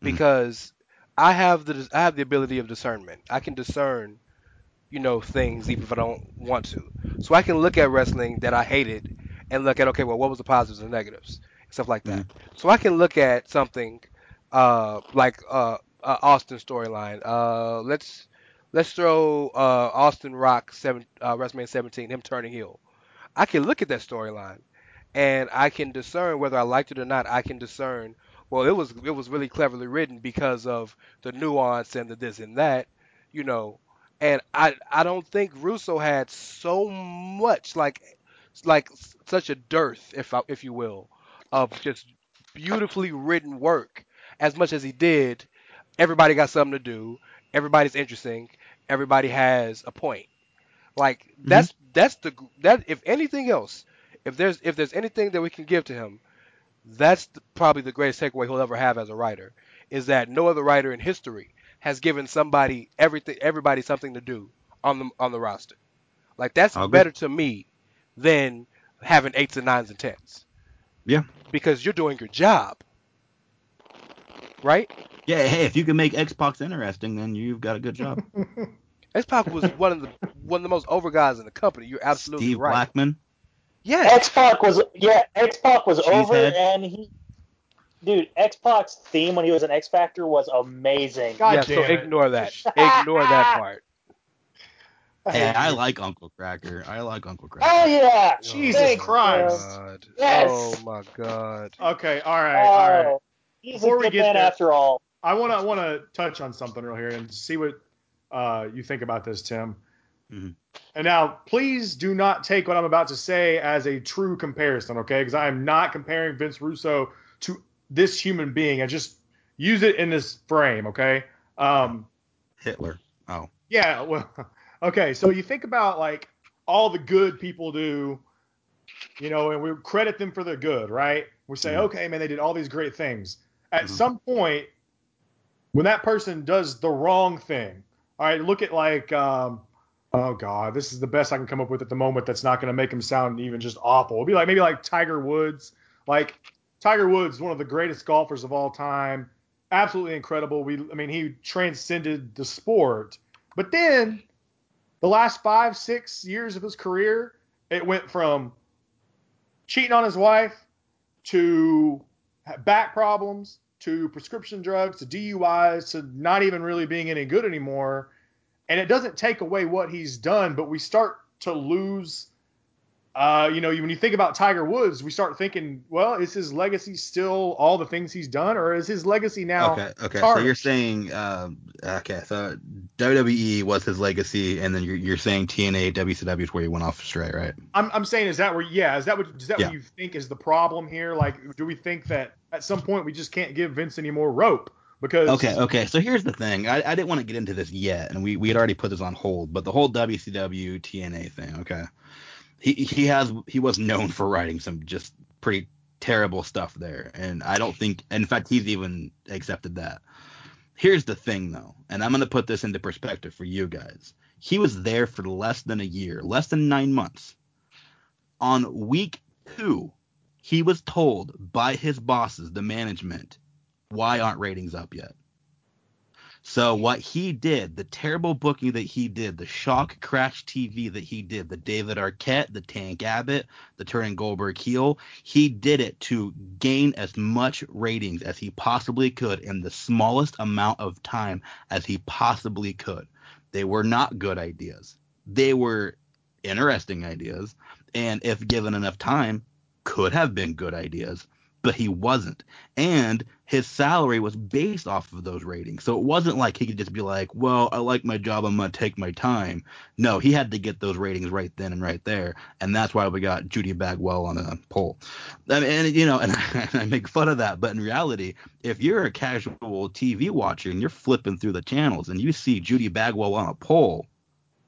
because mm-hmm. I have the I have the ability of discernment. I can discern, you know, things even if I don't want to. So I can look at wrestling that I hated and look at okay, well, what was the positives and negatives stuff like that. Mm-hmm. So I can look at something uh, like uh, uh, Austin storyline. Uh, let's let's throw uh, Austin Rock seven uh, WrestleMania 17, him turning heel. I can look at that storyline, and I can discern whether I liked it or not. I can discern. Well, it was it was really cleverly written because of the nuance and the this and that, you know. And I I don't think Russo had so much like like such a dearth, if I, if you will, of just beautifully written work as much as he did. Everybody got something to do. Everybody's interesting. Everybody has a point. Like that's mm-hmm. that's the that if anything else, if there's if there's anything that we can give to him, that's the, probably the greatest takeaway he'll ever have as a writer. Is that no other writer in history has given somebody everything everybody something to do on the on the roster. Like that's I'll better to me than having eights and nines and tens. Yeah. Because you're doing your job. Right? Yeah, hey, if you can make X-Pac interesting, then you've got a good job. X-Pac was one of the one of the most over guys in the company. You're absolutely Steve right. Blackman. Yeah. X-Pac was yeah, X-Pac was over and he Dude, X-Pac's theme when he was an X Factor was amazing. God yeah, so it. ignore that. ignore that part. Hey, I like Uncle Kracker. I like Uncle Kracker. Oh yeah! Jesus Thank Christ! God. Yes. Oh my God. Okay, all right, all right. Oh, he's Before a good we get man there, after all. I want to want to touch on something real here and see what uh, you think about this, Tim. Mm-hmm. And now, please do not take what I'm about to say as a true comparison, okay? Because I am not comparing Vince Russo to this human being. I just use it in this frame, okay? Um, Hitler. Oh. Yeah. Well. Okay, so you think about like all the good people do you know, and we credit them for their good, right? We say, mm-hmm. okay, man, they did all these great things. At mm-hmm. some point, when that person does the wrong thing, all right, look at like, um, oh god, this is the best I can come up with at the moment. That's not going to make him sound even just awful. It'll be like maybe like Tiger Woods. Like Tiger Woods, one of the greatest golfers of all time, absolutely incredible. We, I mean, he transcended the sport. But then the last five, six years of his career, it went from cheating on his wife to back problems to prescription drugs to DUIs to not even really being any good anymore. And it doesn't take away what he's done, but we start to lose uh, you know, when you think about Tiger Woods, we start thinking, well, is his legacy still all the things he's done, or is his legacy now? Okay, okay. Tarnished? So you're saying, um, okay, so WWE was his legacy, and then you're, you're saying TNA, WCW is where he went off straight, right? I'm, I'm saying, is that where? Yeah, is that what? Is that yeah. what you think is the problem here? Like, do we think that at some point we just can't give Vince any more rope? Because okay, okay. So here's the thing. I, I didn't want to get into this yet, and we, we had already put this on hold. But the whole WCW TNA thing, okay he he has he was known for writing some just pretty terrible stuff there, and I don't think, in fact, he's even accepted that. Here's the thing, though, and I'm going to put this into perspective for you guys. He was there for less than a year, less than nine months. On week two, he was told by his bosses, the management, why aren't ratings up yet? So what he did, the terrible booking that he did, the shock crash TV that he did, the David Arquette, the Tank Abbott, the turning Goldberg heel, he did it to gain as much ratings as he possibly could in the smallest amount of time as he possibly could. They were not good ideas. They were interesting ideas, and if given enough time, could have been good ideas but he wasn't. And his salary was based off of those ratings. So it wasn't like he could just be like, well, I like my job, I'm going to take my time. No, he had to get those ratings right then and right there. And that's why we got Judy Bagwell on a pole. I mean, and, you know, and I, and I make fun of that. But in reality, if you're a casual TV watcher and you're flipping through the channels and you see Judy Bagwell on a pole,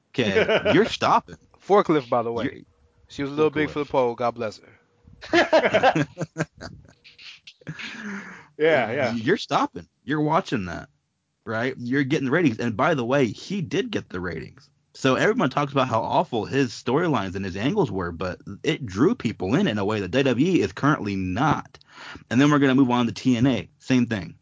okay, you're stopping. Forklift, by the way. You're, she was a little big for the pole. God bless her. yeah, yeah. You're stopping. You're watching that, right? You're getting the ratings. And by the way, he did get the ratings. So everyone talks about how awful his storylines and his angles were, but it drew people in in a way that WWE is currently not. And then we're going to move on to TNA. Same thing.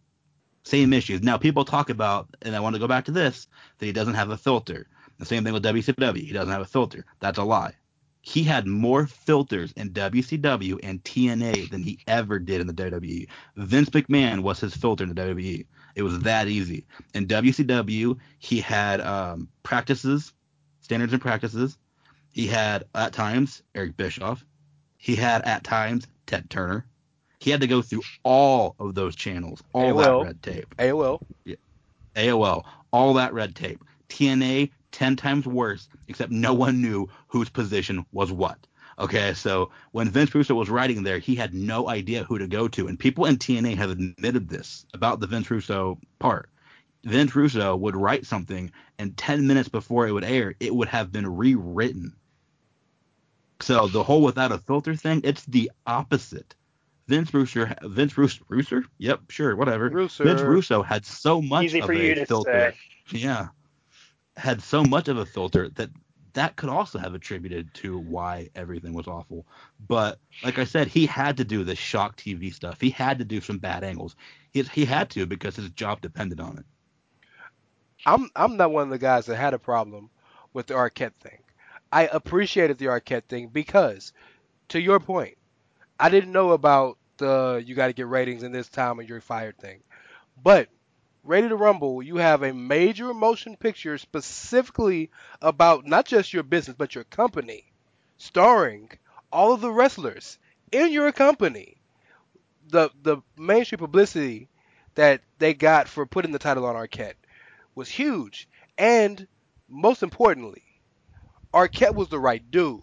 Same issues. Now people talk about, and I want to go back to this, that he doesn't have a filter. The same thing with WCW. He doesn't have a filter. That's a lie he had more filters in WCW and TNA than he ever did in the WWE. Vince McMahon was his filter in the WWE. It was that easy. In WCW, he had um, practices, standards and practices. He had at times Eric Bischoff. He had at times Ted Turner. He had to go through all of those channels, all AOL. that red tape. AOL. Yeah. AOL, all that red tape. TNA, 10 times worse, except no one knew whose position was what. Okay, so when Vince Russo was writing there, he had no idea who to go to. And people in TNA have admitted this about the Vince Russo part. Vince Russo would write something, and 10 minutes before it would air, it would have been rewritten. So the whole without a filter thing, it's the opposite. Vince Russo, Vince Russo, Russo? Yep, sure, whatever. Russo. Vince Russo had so much Easy of a filter. Say. Yeah, had so much of a filter that that could also have attributed to why everything was awful. But like I said, he had to do this shock TV stuff. He had to do some bad angles. He, he had to because his job depended on it. I'm I'm not one of the guys that had a problem with the Arquette thing. I appreciated the Arquette thing because, to your point, I didn't know about the you got to get ratings in this time and you're fired thing. But Ready to Rumble, you have a major motion picture specifically about not just your business but your company, starring all of the wrestlers in your company. The the mainstream publicity that they got for putting the title on Arquette was huge, and most importantly, Arquette was the right dude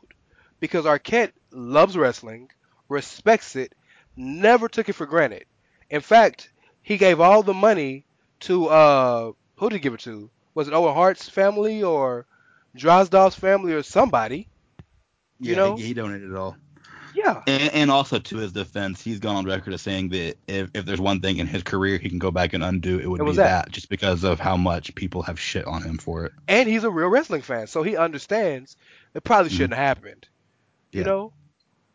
because Arquette loves wrestling, respects it, never took it for granted. In fact, he gave all the money to uh who did he give it to? Was it Owen Hart's family or Drozdov's family or somebody? You yeah, know, he, he donated it all. Yeah. And, and, also to his defense, he's gone on record as saying that if, if there's one thing in his career he can go back and undo, it would it be that. that. just because of how much people have shit on him for it. And he's a real wrestling fan, so he understands it probably shouldn't mm-hmm. have happened. You yeah. know?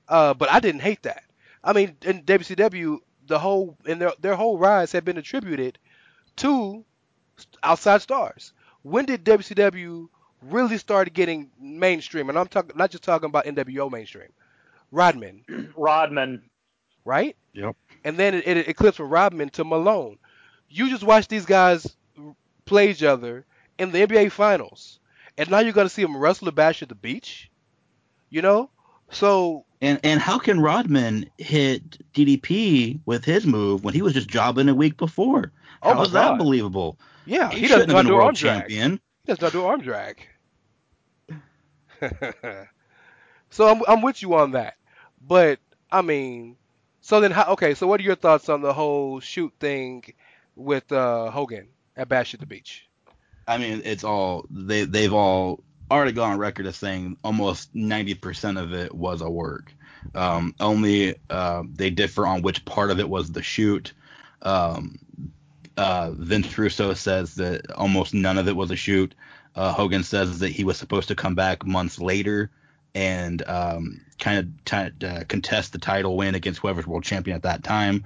Uh, but I didn't hate that. I mean, in WCW, the whole and their their whole rise had been attributed to outside stars. When did WCW really start getting mainstream? And I'm talking not just talking about NWO mainstream. Rodman. Rodman. Right? Yep. And then it, it eclipsed from Rodman to Malone. You just watch these guys play each other in the NBA Finals, and now you're gonna see them wrestle a bash at the beach. You know, so and and how can Rodman hit DDP with his move when he was just jobbing a week before? Oh how is that believable? Yeah, he, he doesn't have been world champion. He does not do arm drag. so I'm I'm with you on that. But I mean, so then how? Okay, so what are your thoughts on the whole shoot thing with uh, Hogan at Bash at the Beach? I mean, it's all they they've all already gone on record as saying almost 90% of it was a work. Um, only uh, they differ on which part of it was the shoot. Um, uh, Vince Russo says that almost none of it was a shoot. Uh, Hogan says that he was supposed to come back months later and um, kind of t- uh, contest the title win against whoever's world champion at that time,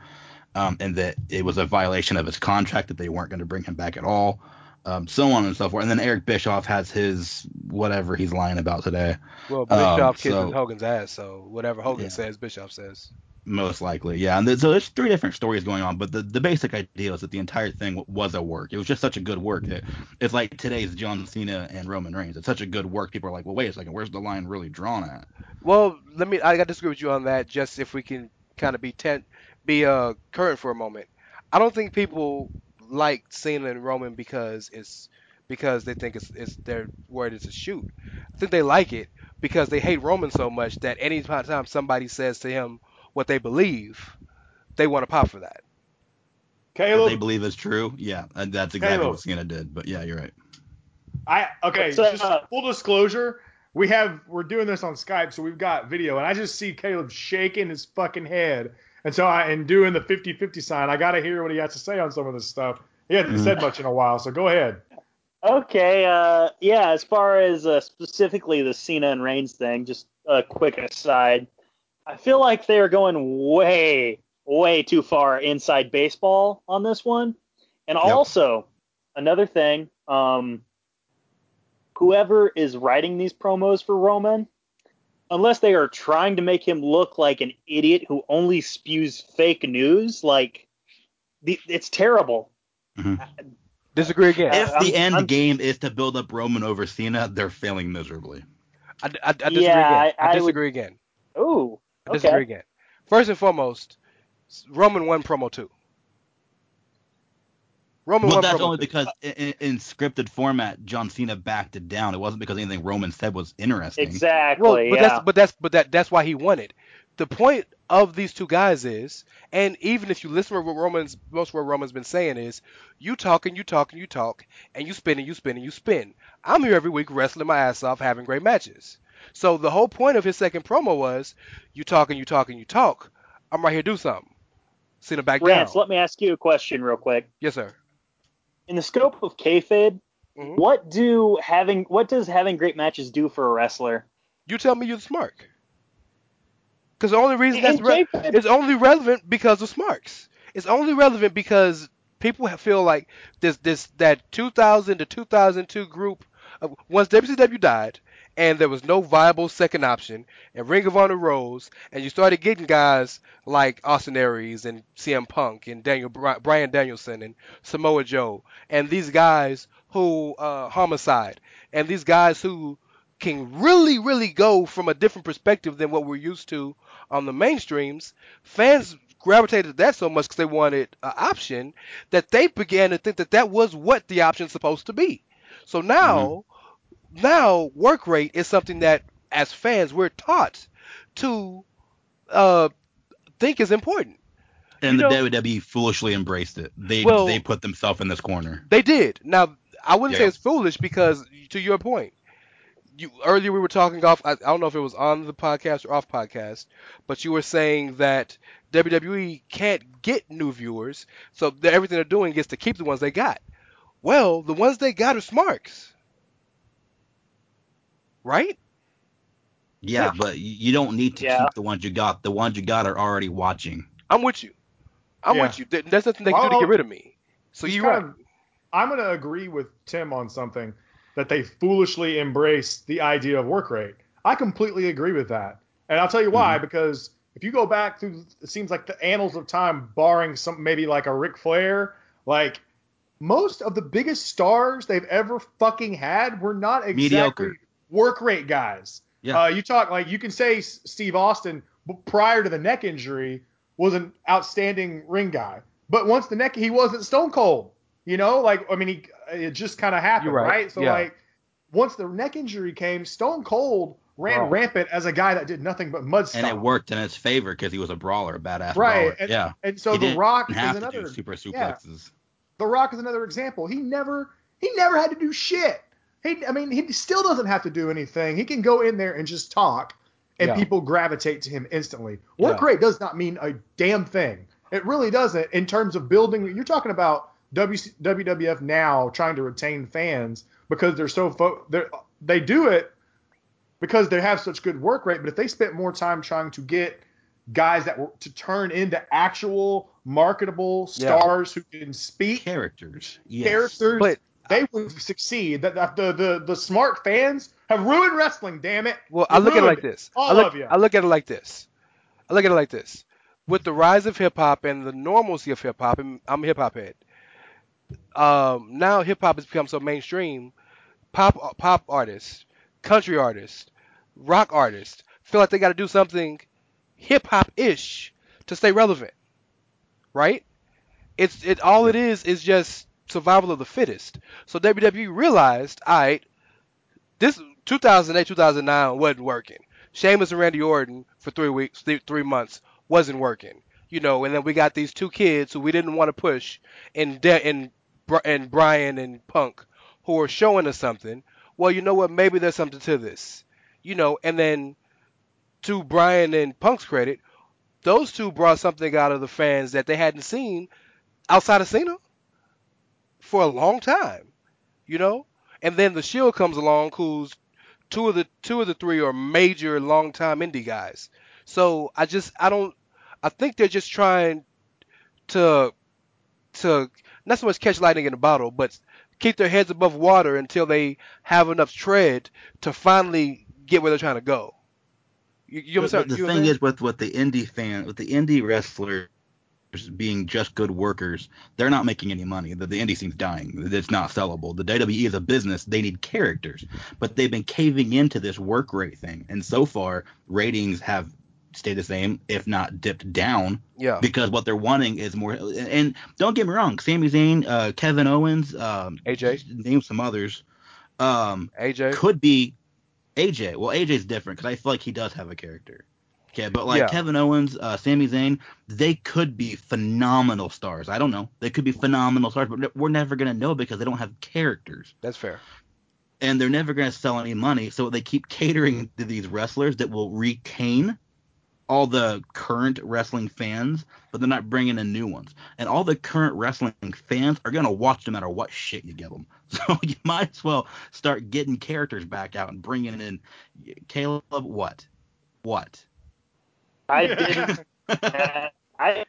um, and that it was a violation of his contract that they weren't going to bring him back at all, um, so on and so forth. And then Eric Bischoff has his whatever he's lying about today. Well, Bischoff um, kisses so, Hogan's ass, so whatever Hogan yeah. says, Bischoff says. Most likely, yeah. And so there's three different stories going on, but the, the basic idea is that the entire thing was a work. It was just such a good work that it's like today's John Cena and Roman Reigns. It's such a good work. People are like, well, wait a second, where's the line really drawn at? Well, let me. I disagree with you on that. Just if we can kind of be tent, be uh current for a moment. I don't think people like Cena and Roman because it's because they think it's it's their word is a shoot. I think they like it because they hate Roman so much that any time somebody says to him what they believe, they want to pop for that. Caleb, what they believe is true. Yeah, that's exactly Caleb. what Cena did. But yeah, you're right. I okay. So, just uh, full disclosure, we have we're doing this on Skype, so we've got video, and I just see Caleb shaking his fucking head, and so I and doing the 50-50 sign. I got to hear what he has to say on some of this stuff. He hasn't mm said much in a while, so go ahead. Okay, uh, yeah. As far as uh, specifically the Cena and Reigns thing, just a quick aside. I feel like they are going way, way too far inside baseball on this one. And yep. also, another thing, um, whoever is writing these promos for Roman, unless they are trying to make him look like an idiot who only spews fake news, like the, it's terrible. Mm-hmm. Disagree again. If the I'm, end I'm, game is to build up Roman over Cena, they're failing miserably. I, I, I disagree yeah, again. I, disagree would, again. Ooh, I disagree okay. again. First and foremost, Roman won promo two. Roman well, that's only two. because in, in, scripted format, John Cena backed it down. It wasn't because anything Roman said was interesting. Exactly. Well, but yeah. that's but that's but that that's why he won it. The point of these two guys is, and even if you listen to what Roman's most of what Roman's been saying is, you talk and you talk and you talk and you spin and you spin and you spin. I'm here every week wrestling my ass off, having great matches. So the whole point of his second promo was, you talk and you talk and you talk. I'm right here do something. Him back Rance, down. let me ask you a question real quick. Yes, sir. In the scope of kayfabe, mm-hmm. what do having what does having great matches do for a wrestler? You tell me you're the smart. Because the only reason that's re- it's only relevant because of smarks. It's only relevant because people feel like this this that 2000 to 2002 group of, once WCW died, and there was no viable second option, and Ring of Honor rose, and you started getting guys like Austin Aries and CM Punk and Daniel Bryan Danielson and Samoa Joe, and these guys who uh, homicide, and these guys who can really, really go from a different perspective than what we're used to on the mainstreams. Fans gravitated to that so much because they wanted an option that they began to think that that was what the option's supposed to be. So now. Mm-hmm now work rate is something that as fans we're taught to uh, think is important. And you the know, WWE foolishly embraced it. They well, they put themselves in this corner. They did. Now I wouldn't yeah. say it's foolish because to your point, you earlier we were talking off. I, I don't know if it was on the podcast or off podcast, but you were saying that WWE can't get new viewers, so everything they're doing is to keep the ones they got. Well, the ones they got are Smarks, right? Yeah, Yeah. but you don't need to Yeah. keep the ones you got. The ones you got are already watching. I'm with you. I'm Yeah. with you. There- There's nothing they can do to get rid of me. So you're right. kind of- I'm going to agree with Tim on something that they foolishly embrace the idea of work rate. I completely agree with that. And I'll tell you why, mm-hmm. because if you go back through, it seems like the annals of time, barring some maybe like a Ric Flair, like most of the biggest stars they've ever fucking had were not exactly Mediocre. Work rate guys. Yeah. Uh, you talk like you can say Steve Austin prior to the neck injury was an outstanding ring guy, but once the neck he wasn't Stone Cold. You know, like I mean, he it just kind of happened, You're right. So Yeah. like once the neck injury came, Stone Cold ran Right. rampant as a guy that did nothing but mud And it worked in his favor because he was a brawler, a badass Right, brawler. and- yeah. And so he The Rock is another super yeah. suplexes. The Rock is another example. He never he never had to do shit. He I mean he still doesn't have to do anything. He can go in there and just talk and Yeah. people gravitate to him instantly. Work Yeah. rate does not mean a damn thing. It really doesn't in terms of building you're talking about WC, WWF now trying to retain fans because they're so fo- they're, they do it because they have such good work rate, but if they spent more time trying to get guys that were to turn into actual marketable Yeah. stars who can speak Characters. Yes. characters, But they would succeed. That that- the, the the smart fans have ruined wrestling. Damn it! Well, I look at it like this. All I look, of you. I look at it like this. I look at it like this. With the rise of hip hop and the normalcy of hip hop, and I'm a hip hop head. Um, now hip hop has become so mainstream. Pop pop artists, country artists, rock artists feel like they got to do something hip hop ish to stay relevant. Right? It's it all it is is just survival of the fittest. So WWE realized, all right, this 2008 2009 wasn't working. Sheamus and Randy Orton for three weeks, th- three months wasn't working. You know, and then we got these two kids who we didn't want to push, and De- and and Bryan and Punk, who are showing us something. Well, you know what? Maybe there's something to this. You know, and then to Bryan and Punk's credit, those two brought something out of the fans that they hadn't seen outside of Cena for a long time. You know, and then the Shield comes along, who's two of the two of the three are major long time indie guys. So I just I don't I think they're just trying to to not so much catch lightning in a bottle, but keep their heads above water until they have enough tread to finally get where they're trying to go. You, you But- understand? but the you thing understand? is with with the indie fan with the indie being just good workers, they're not making any money. The, the indie scene's dying. It's not sellable. The WWE is a business. They need characters, but they've been caving into this work rate thing, and so far ratings have stayed the same, if not dipped down, yeah, because what they're wanting is more. And, and don't get me wrong, Sami Zayn, uh, Kevin Owens, um, AJ, name some others, um, AJ, could be AJ. Well, AJ's different because I feel like he does have a character. Okay, but like Yeah. Kevin Owens, uh, Sami Zayn, they could be phenomenal stars. I don't know. They could be phenomenal stars, but we're never gonna know because they don't have characters, that's fair. and they're never gonna sell any money. So they keep catering to these wrestlers that will retain all the current wrestling fans, but they're not bringing in new ones. And all the current wrestling fans are gonna watch no matter what shit you give them. So you might as well start getting characters back out and bringing in Caleb. What? What? I didn't. Uh, I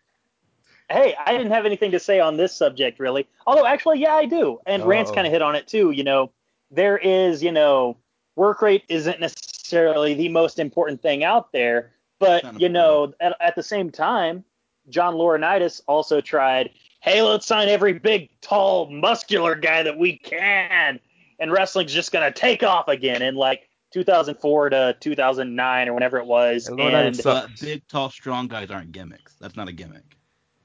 hey, I didn't have anything to say on this subject really. Although actually, yeah, I do. And Rance kind of hit on it too. You know, there is, you know, work rate isn't necessarily the most important thing out there, but you know, at, at the same time, John Laurinaitis also tried. Hey, let's sign every big, tall, muscular guy that we can, and wrestling's just gonna take off again And like 2004 to 2009 or whenever it was. And Laurinaitis And- Uh, big, tall, strong guys aren't gimmicks. That's not a gimmick.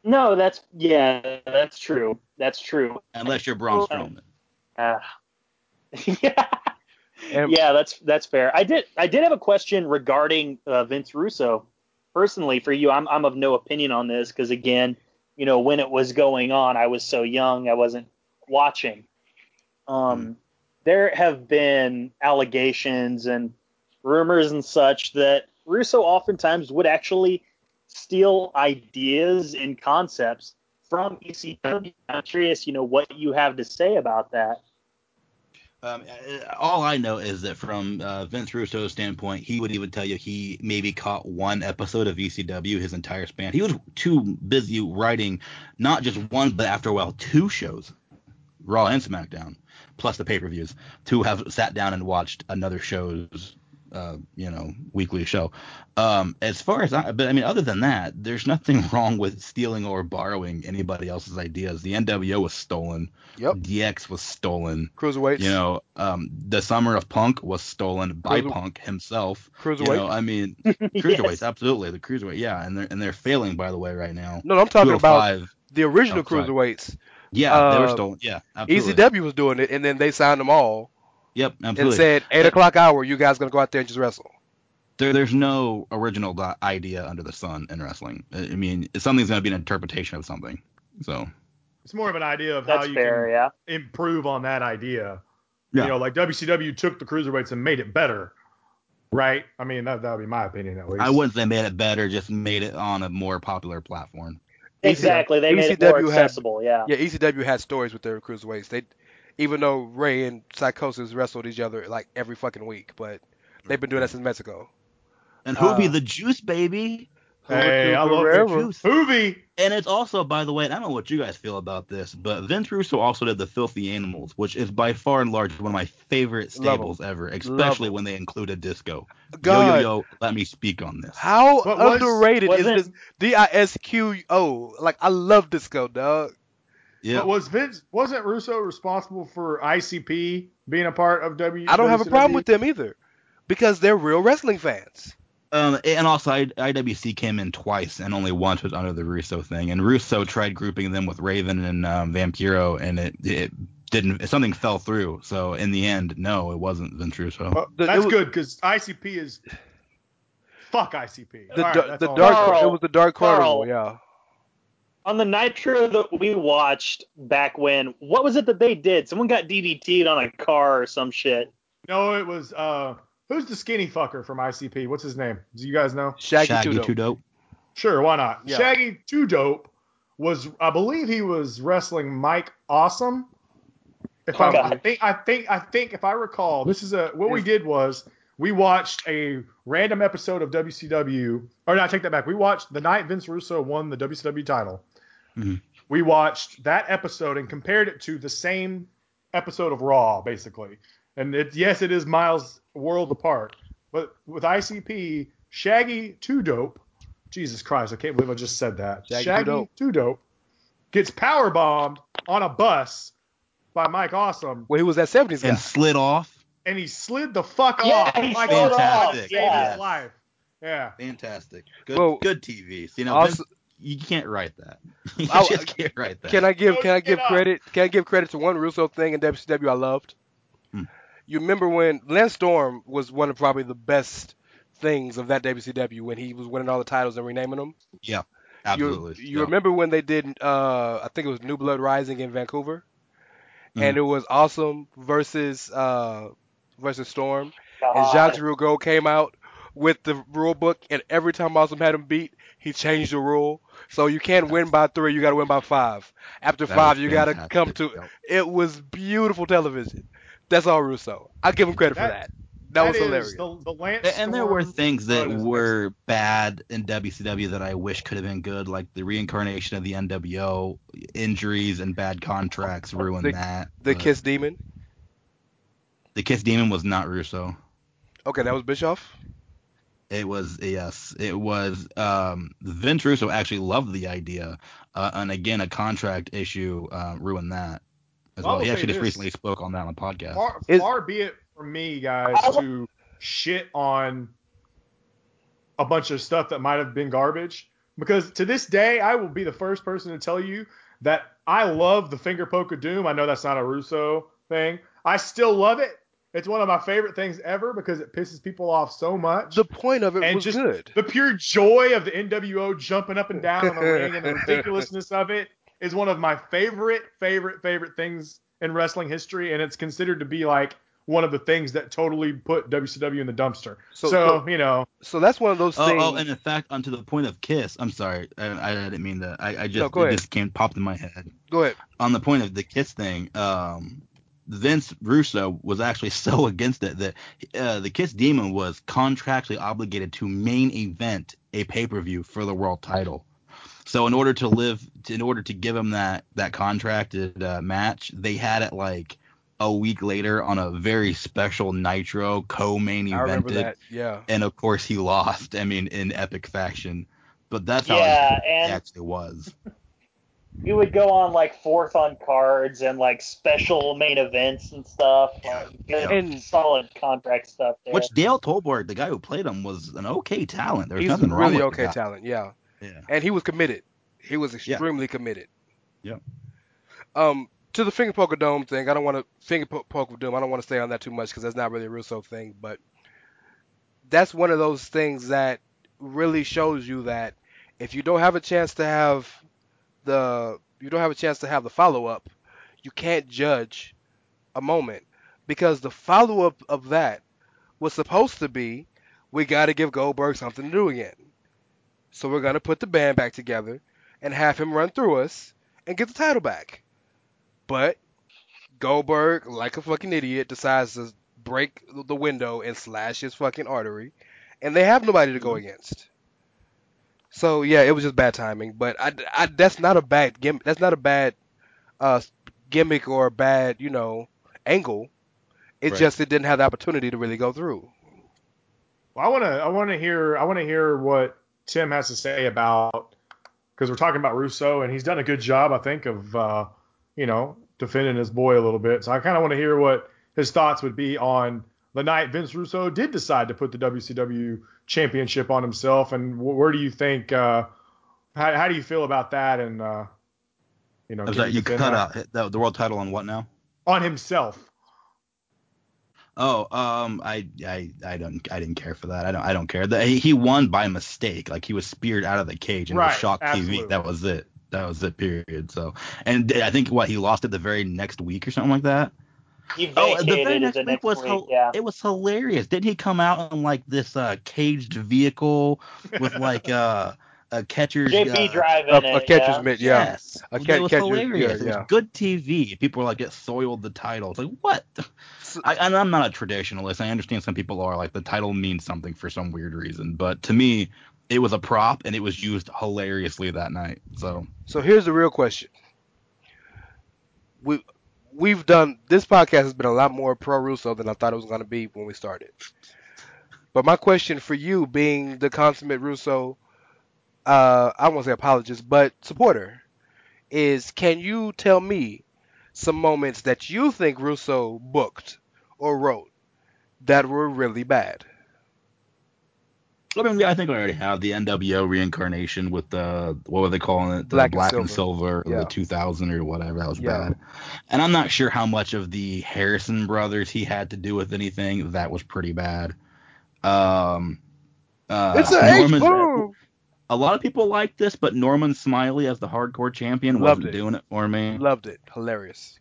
No, that's yeah, that's true. That's true. Unless you're Braun Well, Strowman. Uh, yeah, And- yeah, that's that's fair. I did I did have a question regarding uh, Vince Russo. Personally, for you, I'm I'm of no opinion on this because again, you know, when it was going on, I was so young, I wasn't watching. Um, there have been allegations and rumors and such that Russo oftentimes would actually steal ideas and concepts from ECW. I'm curious, you know, what you have to say about that. Um, all I know is that from uh, Vince Russo's standpoint, he would even tell you he maybe caught one episode of ECW his entire span. He was too busy writing not just one, but after a while, two shows, Raw and SmackDown, plus the pay per views, to have sat down and watched another show's uh, you know, weekly show. Um, as far as I, but I mean, other than that, there's nothing wrong with stealing or borrowing anybody else's ideas. The NWO was stolen. Yep. DX was stolen. Cruiserweights. You know, um, the Summer of Punk was stolen by Cruiser- Punk himself. Cruiserweight. You know, I mean, cruiserweights, Yes. absolutely, the cruiserweight, yeah, and they're and they're failing by the way right now. no, I'm talking about the original Oh, cruiserweights. Yeah, they were uh, stolen. Yeah, absolutely. ECW was doing it, and then they signed them all Yep, absolutely. and said eight o'clock hour, you guys gonna go out there and just wrestle. there, there's no original idea under the sun in wrestling. I I mean, something's going to be an interpretation of something. So, It's more of an idea of how you fair, can yeah. improve on that idea. Yeah. You know, like WCW took the cruiserweights and made it better, right? I mean, that that would be my opinion at least. I wouldn't say made it better, just made it on a more popular platform. Exactly. They made it more ECW had- yeah. Yeah, ECW had stories with their cruiserweights. They, even though Rey and Psicosis wrestled each other like every fucking week, but they've been doing that since Mexico. And Juvi Uh, the Juice, baby. Hey, I love Forever. it. Juvi. And it's also, by the way, and I don't know what you guys feel about this, but Vince Russo also did the Filthy Animals, which is by far and large one of my favorite Love 'em. stables ever, especially when they included disco. Yo, God. yo, yo, let me speak on this. How What was- underrated is wasn't- this D I S Q O? Like I love disco, dog. Yeah. But was Vince wasn't Russo responsible for ICP being a part of W? I don't have a problem with them either, because they're real wrestling fans. Um, and also, I, IWC came in twice, and only once was under the Russo thing. And Russo tried grouping them with Raven and um, Vampiro, and it it didn't. Something fell through. So in the end, no, it wasn't Vince Russo. Well, The- it that's was- good because ICP is fuck ICP. The, All right, dar- the dark Carl, it was the dark carnival, Carl. yeah. On the Nitro that we watched back when, what was it that they did? Someone got DDT'd on a car or some shit. No, it was uh, who's the skinny fucker from ICP? What's his name? Do you guys know? Shaggy, Shaggy Tudo. too dope. Sure, why not? Yeah. Shaggy Too Dope was, I believe, he was wrestling Mike Awesome. If I, I think, I think, I think, if I recall, this is a what we did was we watched a random episode of WCW, or not, take that back. We watched the night Vince Russo won the WCW title. Mhm. We watched that episode and compared it to the same episode of Raw, basically. And it, yes, it is miles world apart, but with ICP, Shaggy Too Dope. Jesus Christ, I can't believe I just said that. Shaggy Shaggy, Too Dope. Too Dope gets power bombed on a bus by Mike Awesome, Well, he was that seventies guy. And slid off. and he slid the fuck Yeah, off. he Mike slid Awesome off, saved yeah. his life. Yeah. Fantastic. Good, Well, good TV. You know, also- Vince, you can't write that. You I- just can't write that. Can I give No, can I give cannot. credit can I give credit to one Russo thing in WCW I loved? You remember when Lance Storm was one of probably the best things of that WCW when he was winning all the titles and renaming them. Yeah, You, absolutely. you Yeah. remember when they did uh I think it was New Blood Rising in Vancouver? Mhm. And it was awesome versus uh versus Storm. And God. Jacques Rougeau came out with the rule book, and every time Awesome had him beat, he changed the rule. So you can't win by three, you got to win by five. After That five, you got to come to. Yep. It was beautiful television. That's all Russo. I give him credit for That- that. That, was hilarious. The, the Lance And- And there were things that run is were bad in WCW that I wish could have been good, like the reincarnation of the NWO, injuries and bad contracts ruined The- that. The but Kiss Demon. the Kiss Demon was not Russo. Okay, that was Bischoff. It was yes, it was. Um, Vince Russo actually loved the idea, uh, and again, a contract issue uh, ruined that as Well, I well. He actually just this. recently spoke on that on the podcast. Far, Is- far be it from me, guys, to shit on a bunch of stuff that might have been garbage. Because to this day, I will be the first person to tell you that I love the finger poke of doom. I know that's not a Russo thing. I still love it. It's one of my favorite things ever because it pisses people off so much. The point of it and was just good. the pure joy of the NWO jumping up and down in the ring and the ridiculousness of it is one of my favorite, favorite, favorite things in wrestling history, and it's considered to be like one of the things that totally put WCW in the dumpster. So, so you know, so that's one of those oh, things. Oh, and in fact, onto the point of Kiss, I'm sorry, I, I didn't mean that. I, I just no, it just came popped in my head. Go ahead. On the point of the Kiss thing, um, Vince Russo was actually so against it that uh, the Kiss Demon was contractually obligated to main event a pay per view for the world title. So in order to live, in order to give him that that contracted uh, match, they had it like a week later on a very special Nitro co-main evented. Yeah. And of course he lost. I mean, in epic fashion. But that's how yeah, it and actually was. He would go on like fourth on cards and like special main events and stuff. Like, good, and solid contract stuff. There. Which Dale Torborg, the guy who played him, was an okay talent. There's nothing a wrong really with okay that. talent. Yeah. Yeah. And he was committed. He was extremely committed. Yeah. Um, to the Fingerpoke of Doom thing, I don't want to finger po- poke of Doom. I don't want to stay on that too much because that's not really a Russo thing, but that's one of those things that really shows you that if you don't have a chance to have the you don't have a chance to have the follow up, you can't judge a moment because the follow up of that was supposed to be we got to give Goldberg something to do again. So we're going to put the band back together and have him run through us and get the title back. But Goldberg, like a fucking idiot, decides to break the window and slash his fucking artery, and they have nobody to go against. So yeah, it was just bad timing. But I, I that's not a bad gimmick. That's not a bad uh, gimmick or a bad you know angle. It's Right. just it didn't have the opportunity to really go through. Well, I want to I want to hear I want to hear what Tim has to say about because we're talking about Russo and he's done a good job I think of uh, you know defending his boy a little bit. So I kind of want to hear what his thoughts would be on the night Vince Russo did decide to put the WCW championship on himself and wh- where do you think uh, how, how do you feel about that and uh, you know that, you cut out the world title on what now? on himself. Oh, um, I, I, I don't, I didn't care for that. I don't, I don't care. The, he, he won by mistake. Like he was speared out of the cage and it Right, was shock absolutely. TV. That was it. That was it. Period. So, and I think what he lost it the very next week or something like that. He Oh, the very it next the week next was week. yeah. it was hilarious. Didn't he come out in like this uh, caged vehicle with like uh, a catcher's JP uh, driving A, it. catcher's yeah. mitt, yeah. Yes, A it ca- was catcher's- hilarious. yeah, It was good TV. People were like, "It soiled the title." It's like what? I, and I'm not a traditionalist. I understand some people are like the title means something for some weird reason, but to me, it was a prop and it was used hilariously that night. So So here's the real question. We we've done this podcast has been a lot more pro Russo than I thought it was going to be when we started. But my question for you, being the consummate Russo, uh, I won't say apologist, but supporter, is can you tell me some moments that you think Russo booked or wrote that were really bad? I mean, I think I already have the NWO reincarnation with the what were they calling it? The Black Black, and and Silver, Yeah. the 2000 or whatever. That was Yeah. bad. And I'm not sure how much of the Harrison brothers he had to do with anything. That was pretty bad. Um, uh, it's a H Norman- boom. A lot of people like this, but Norman Smiley as the hardcore champion Loved wasn't it. doing it for me. Loved it. Hilarious.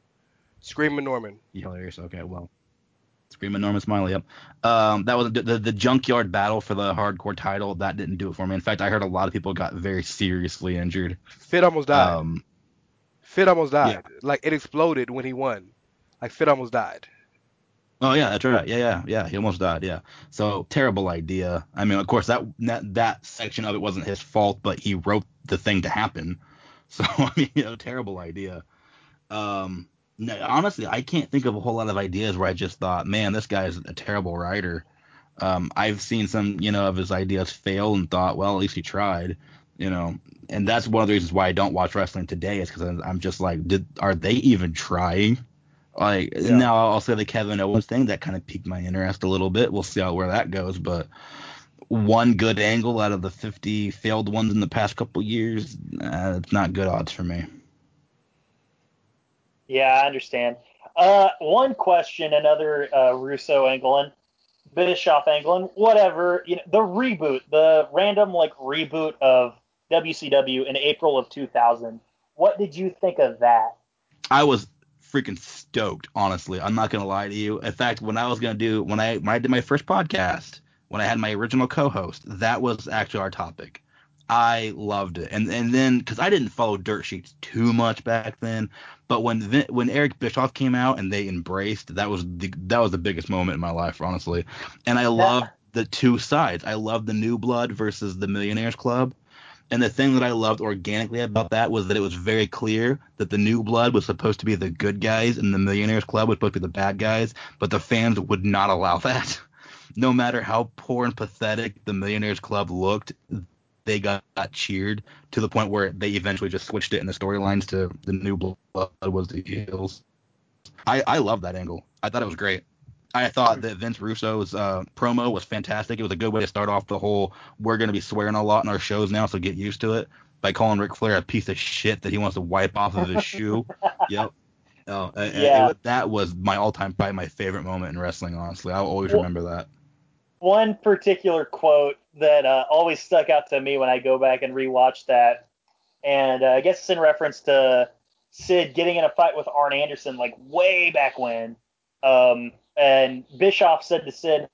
Screaming Norman. Hilarious. Okay, well, screaming Norman Smiley. Yep. Um, that was the, the the junkyard battle for the hardcore title. That didn't do it for me. In fact, I heard a lot of people got very seriously injured. Fit almost died. Um, Fit almost died. Like it exploded when he won. Like Fit almost died. Oh yeah, that's right. Yeah, yeah, yeah. He almost died. Yeah. So terrible idea. I mean, of course that that, that section of it wasn't his fault, but he wrote the thing to happen. So I mean, you know, terrible idea. Um, no, honestly, I can't think of a whole lot of ideas where I just thought, man, this guy's a terrible writer. Um, I've seen some, you know, of his ideas fail and thought, well, at least he tried, you know. And that's one of the reasons why I don't watch wrestling today is because I'm just like, did are they even trying? Like Yeah. now, I'll say the Kevin Owens thing that kind of piqued my interest a little bit. We'll see how where that goes, but one good angle out of the 50 failed ones in the past couple years, uh, it's not good odds for me. Yeah, I understand. Uh, one question, another uh, Russo Englund, Bischoff Englund, whatever. You know, the reboot, the random like reboot of WCW in April of 2000. What did you think of that? I was freaking stoked. Honestly, I'm not gonna lie to you. In fact, when I was gonna do when I when I did my first podcast, when I had my original co-host, that was actually our topic. I loved it, and and then because I didn't follow dirt sheets too much back then, but when when Eric Bischoff came out and they embraced, that was the that was the biggest moment in my life, honestly. And I love the two sides. I love the New Blood versus the Millionaires Club. And the thing that I loved organically about that was that it was very clear that the New Blood was supposed to be the good guys and the Millionaires Club was supposed to be the bad guys, but the fans would not allow that. No matter how poor and pathetic the Millionaires Club looked, they got, got, cheered to the point where they eventually just switched it in the storylines to the new blood was the heels. I I love that angle. I thought it was great. I thought that Vince Russo's uh, promo was fantastic. It was a good way to start off the whole we're going to be swearing a lot in our shows now, so get used to it by calling Ric Flair a piece of shit that he wants to wipe off of his shoe. Yep. Oh, yeah. It, that was my all-time, probably my favorite moment in wrestling. Honestly, I'll always well, remember that. One particular quote that uh, always stuck out to me when I go back and rewatch that, and uh, I guess it's in reference to Sid getting in a fight with Arn Anderson like way back when. Um, and Bischoff said to Sid,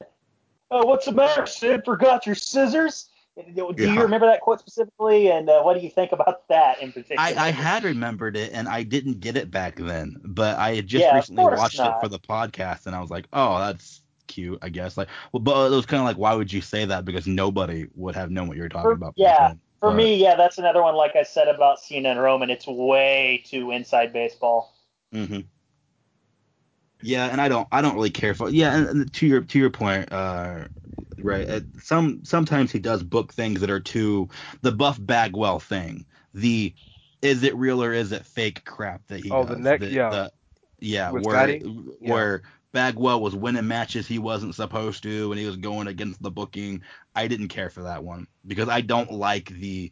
"Oh, what's the matter, Sid? Forgot your scissors?" Do yeah. you remember that quote specifically, and uh, what do you think about that in particular? I, I, had remembered it, and I didn't get it back then, but I had just yeah, recently watched not. it for the podcast, and I was like, "Oh, that's cute, I guess." Like, well, but it was kind of like, why would you say that? Because nobody would have known what you were talking for, about. Yeah, for but, me, yeah, that's another one. Like I said about Cena and Roman, it's way too inside baseball. Mm-hmm. Yeah, and I don't I don't really care for yeah. And, to your to your point, uh, right? Some sometimes he does book things that are too the Buff Bagwell thing. The is it real or is it fake crap that he oh, does. the next yeah the, yeah With where yeah. where Bagwell was winning matches he wasn't supposed to and he was going against the booking. I didn't care for that one because I don't like the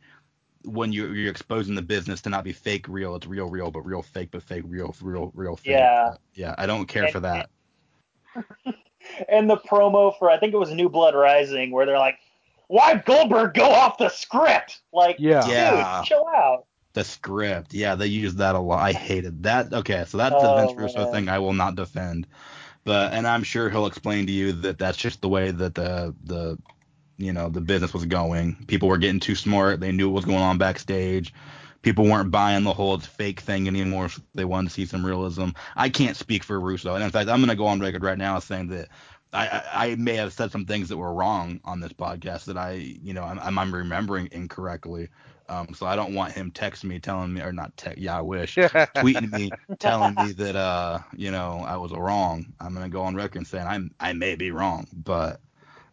when you're, you're exposing the business to not be fake real, it's real real, but real fake, but fake real real real fake. Yeah. Yeah, I don't care and, for that. And the promo for I think it was New Blood Rising where they're like, "Why Goldberg go off the script?" Like, yeah, yeah. dude, chill out. The script, yeah, they used that a lot. I hated that. Okay, so that's oh, the Vince Russo man. thing I will not defend, but and I'm sure he'll explain to you that that's just the way that the the you know the business was going. People were getting too smart. They knew what was going on backstage. People weren't buying the whole fake thing anymore. So they wanted to see some realism. I can't speak for Russo, and in fact, I'm going to go on record right now saying that I, I, I, may have said some things that were wrong on this podcast that I, you know, I'm, I'm remembering incorrectly. Um, so I don't want him texting me telling me, or not text, yeah, I wish, tweeting me telling me that, uh, you know, I was wrong. I'm gonna go on record saying I'm, I may be wrong, but,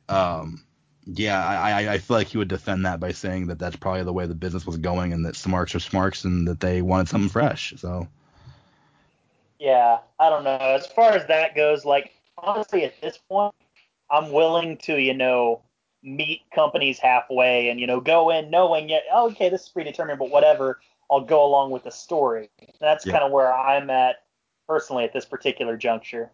um, yeah, I, I feel like he would defend that by saying that that's probably the way the business was going, and that smarks are smarks, and that they wanted something fresh. So. Yeah, I don't know. As far as that goes, like honestly, at this point, I'm willing to, you know, meet companies halfway and you know go in knowing, yeah, oh, okay, this is predetermined, but whatever. I'll go along with the story. That's yeah. kind of where I'm at personally at this particular juncture.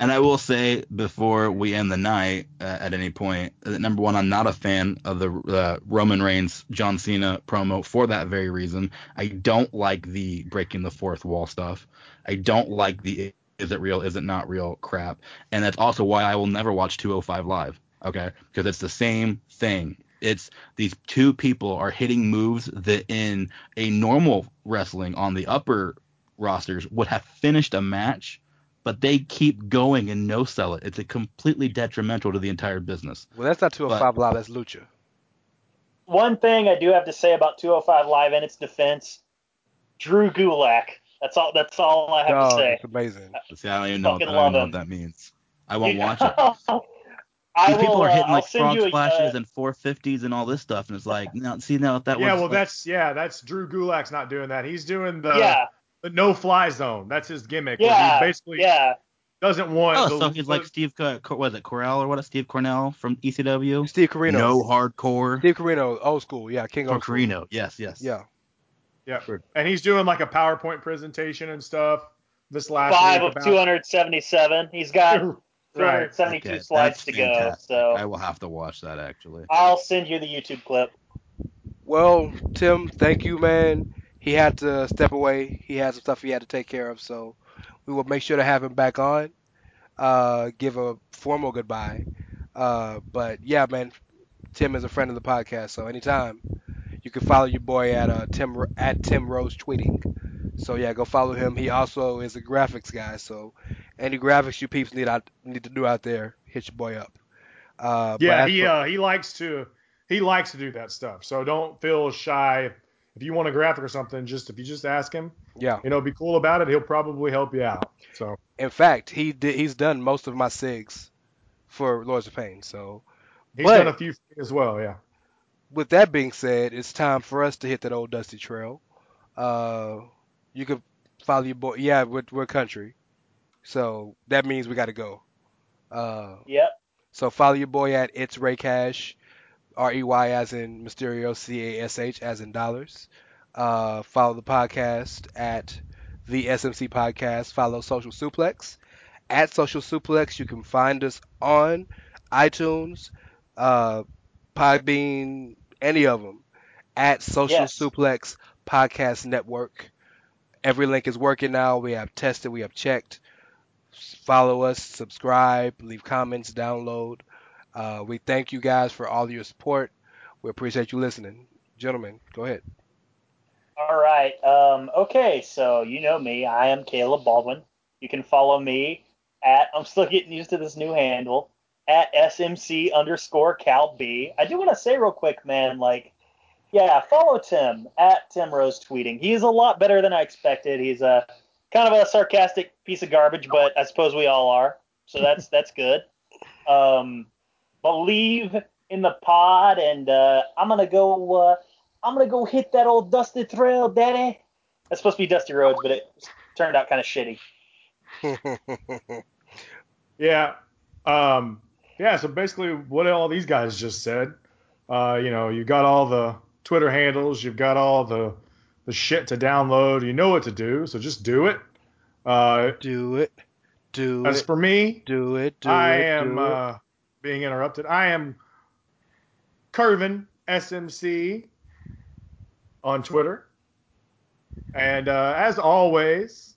And I will say before we end the night uh, at any point, uh, number one, I'm not a fan of the uh, Roman Reigns John Cena promo for that very reason. I don't like the breaking the fourth wall stuff. I don't like the is it real, is it not real crap. And that's also why I will never watch 205 live. Okay, because it's the same thing. It's these two people are hitting moves that in a normal wrestling on the upper rosters would have finished a match but they keep going and no sell it. It's a completely detrimental to the entire business. Well, that's not 205 but, Live, that's Lucha. One thing I do have to say about 205 Live and its defense, Drew Gulak. That's all. That's all I have oh, to say. It's amazing. See, I don't even know, I don't know what that means. I won't watch it. These people will, are hitting uh, like frog splashes uh, and 450s and all this stuff, and it's like, now see now if that yeah, well like, that's yeah, that's Drew Gulak's not doing that. He's doing the yeah the no fly zone. That's his gimmick. Yeah, he basically yeah. doesn't want. Oh, the, so he's the, like Steve, was it Corell or what? Steve Cornell from ECW. Steve Corino. No hardcore. Steve Corino, old school. Yeah, King oh, of Corino. Yes, yes. Yeah. Yeah, and he's doing like a PowerPoint presentation and stuff. This last five of 277. He's got 272 okay, slides to fantastic. go. So I will have to watch that actually. I'll send you the YouTube clip. Well, Tim, thank you, man he had to step away. He had some stuff he had to take care of. So we will make sure to have him back on. Uh, give a formal goodbye. Uh, but yeah, man, Tim is a friend of the podcast, so anytime you can follow your boy at uh, Tim at Tim Rose tweeting. So yeah, go follow him. He also is a graphics guy, so any graphics you peeps need out need to do out there, hit your boy up. Uh, yeah, he for, uh, he likes to he likes to do that stuff. So don't feel shy if you want a graphic or something. Just if you just ask him, yeah, you know, be cool about it. He'll probably help you out. So in fact, he did he's done most of my sigs for Lords of Pain. So he's but, done a few as well. Yeah. With that being said, it's time for us to hit that old dusty trail. Uh, you could follow your boy. Yeah, we're, we're country, so that means we got to go. Uh, yep. So follow your boy at it's Rey Cash, R E Y as in Mysterio, C A S H as in dollars. Uh, follow the podcast at the SMC Podcast. Follow Social Suplex at Social Suplex. You can find us on iTunes, uh, Podbean, any of them at Social yes. Suplex Podcast Network. Every link is working now. We have tested, we have checked. Follow us, subscribe, leave comments, download. Uh, we thank you guys for all your support. We appreciate you listening. Gentlemen, go ahead. All right. Um, okay, so you know me. I am Caleb Baldwin. You can follow me at, I'm still getting used to this new handle, at SMC underscore Cal B. I do want to say real quick, man, like, yeah, follow Tim at Tim Rose tweeting. He's a lot better than I expected. He's a kind of a sarcastic piece of garbage, but I suppose we all are. So that's that's good. Um, believe in the pod, and uh, I'm gonna go. Uh, I'm gonna go hit that old dusty trail, Daddy. That's supposed to be Dusty Rhodes, but it turned out kind of shitty. yeah. Um, yeah. So basically, what all these guys just said. Uh, you know, you've got all the Twitter handles, you've got all the the shit to download. You know what to do, so just do it. Uh, do it. Do as it. As for me, do it. Do I it, am uh, being interrupted. I am Kervin SMC on Twitter. And uh, as always,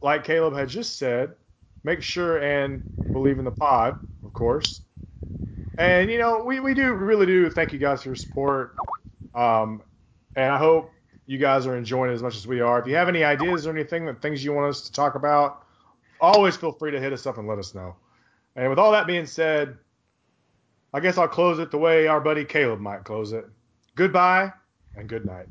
like Caleb had just said, make sure and believe in the pod, of course. And you know, we, we do really do thank you guys for your support. Um, and I hope you guys are enjoying it as much as we are. If you have any ideas or anything that things you want us to talk about, always feel free to hit us up and let us know. And with all that being said, I guess I'll close it the way our buddy Caleb might close it. Goodbye and good night.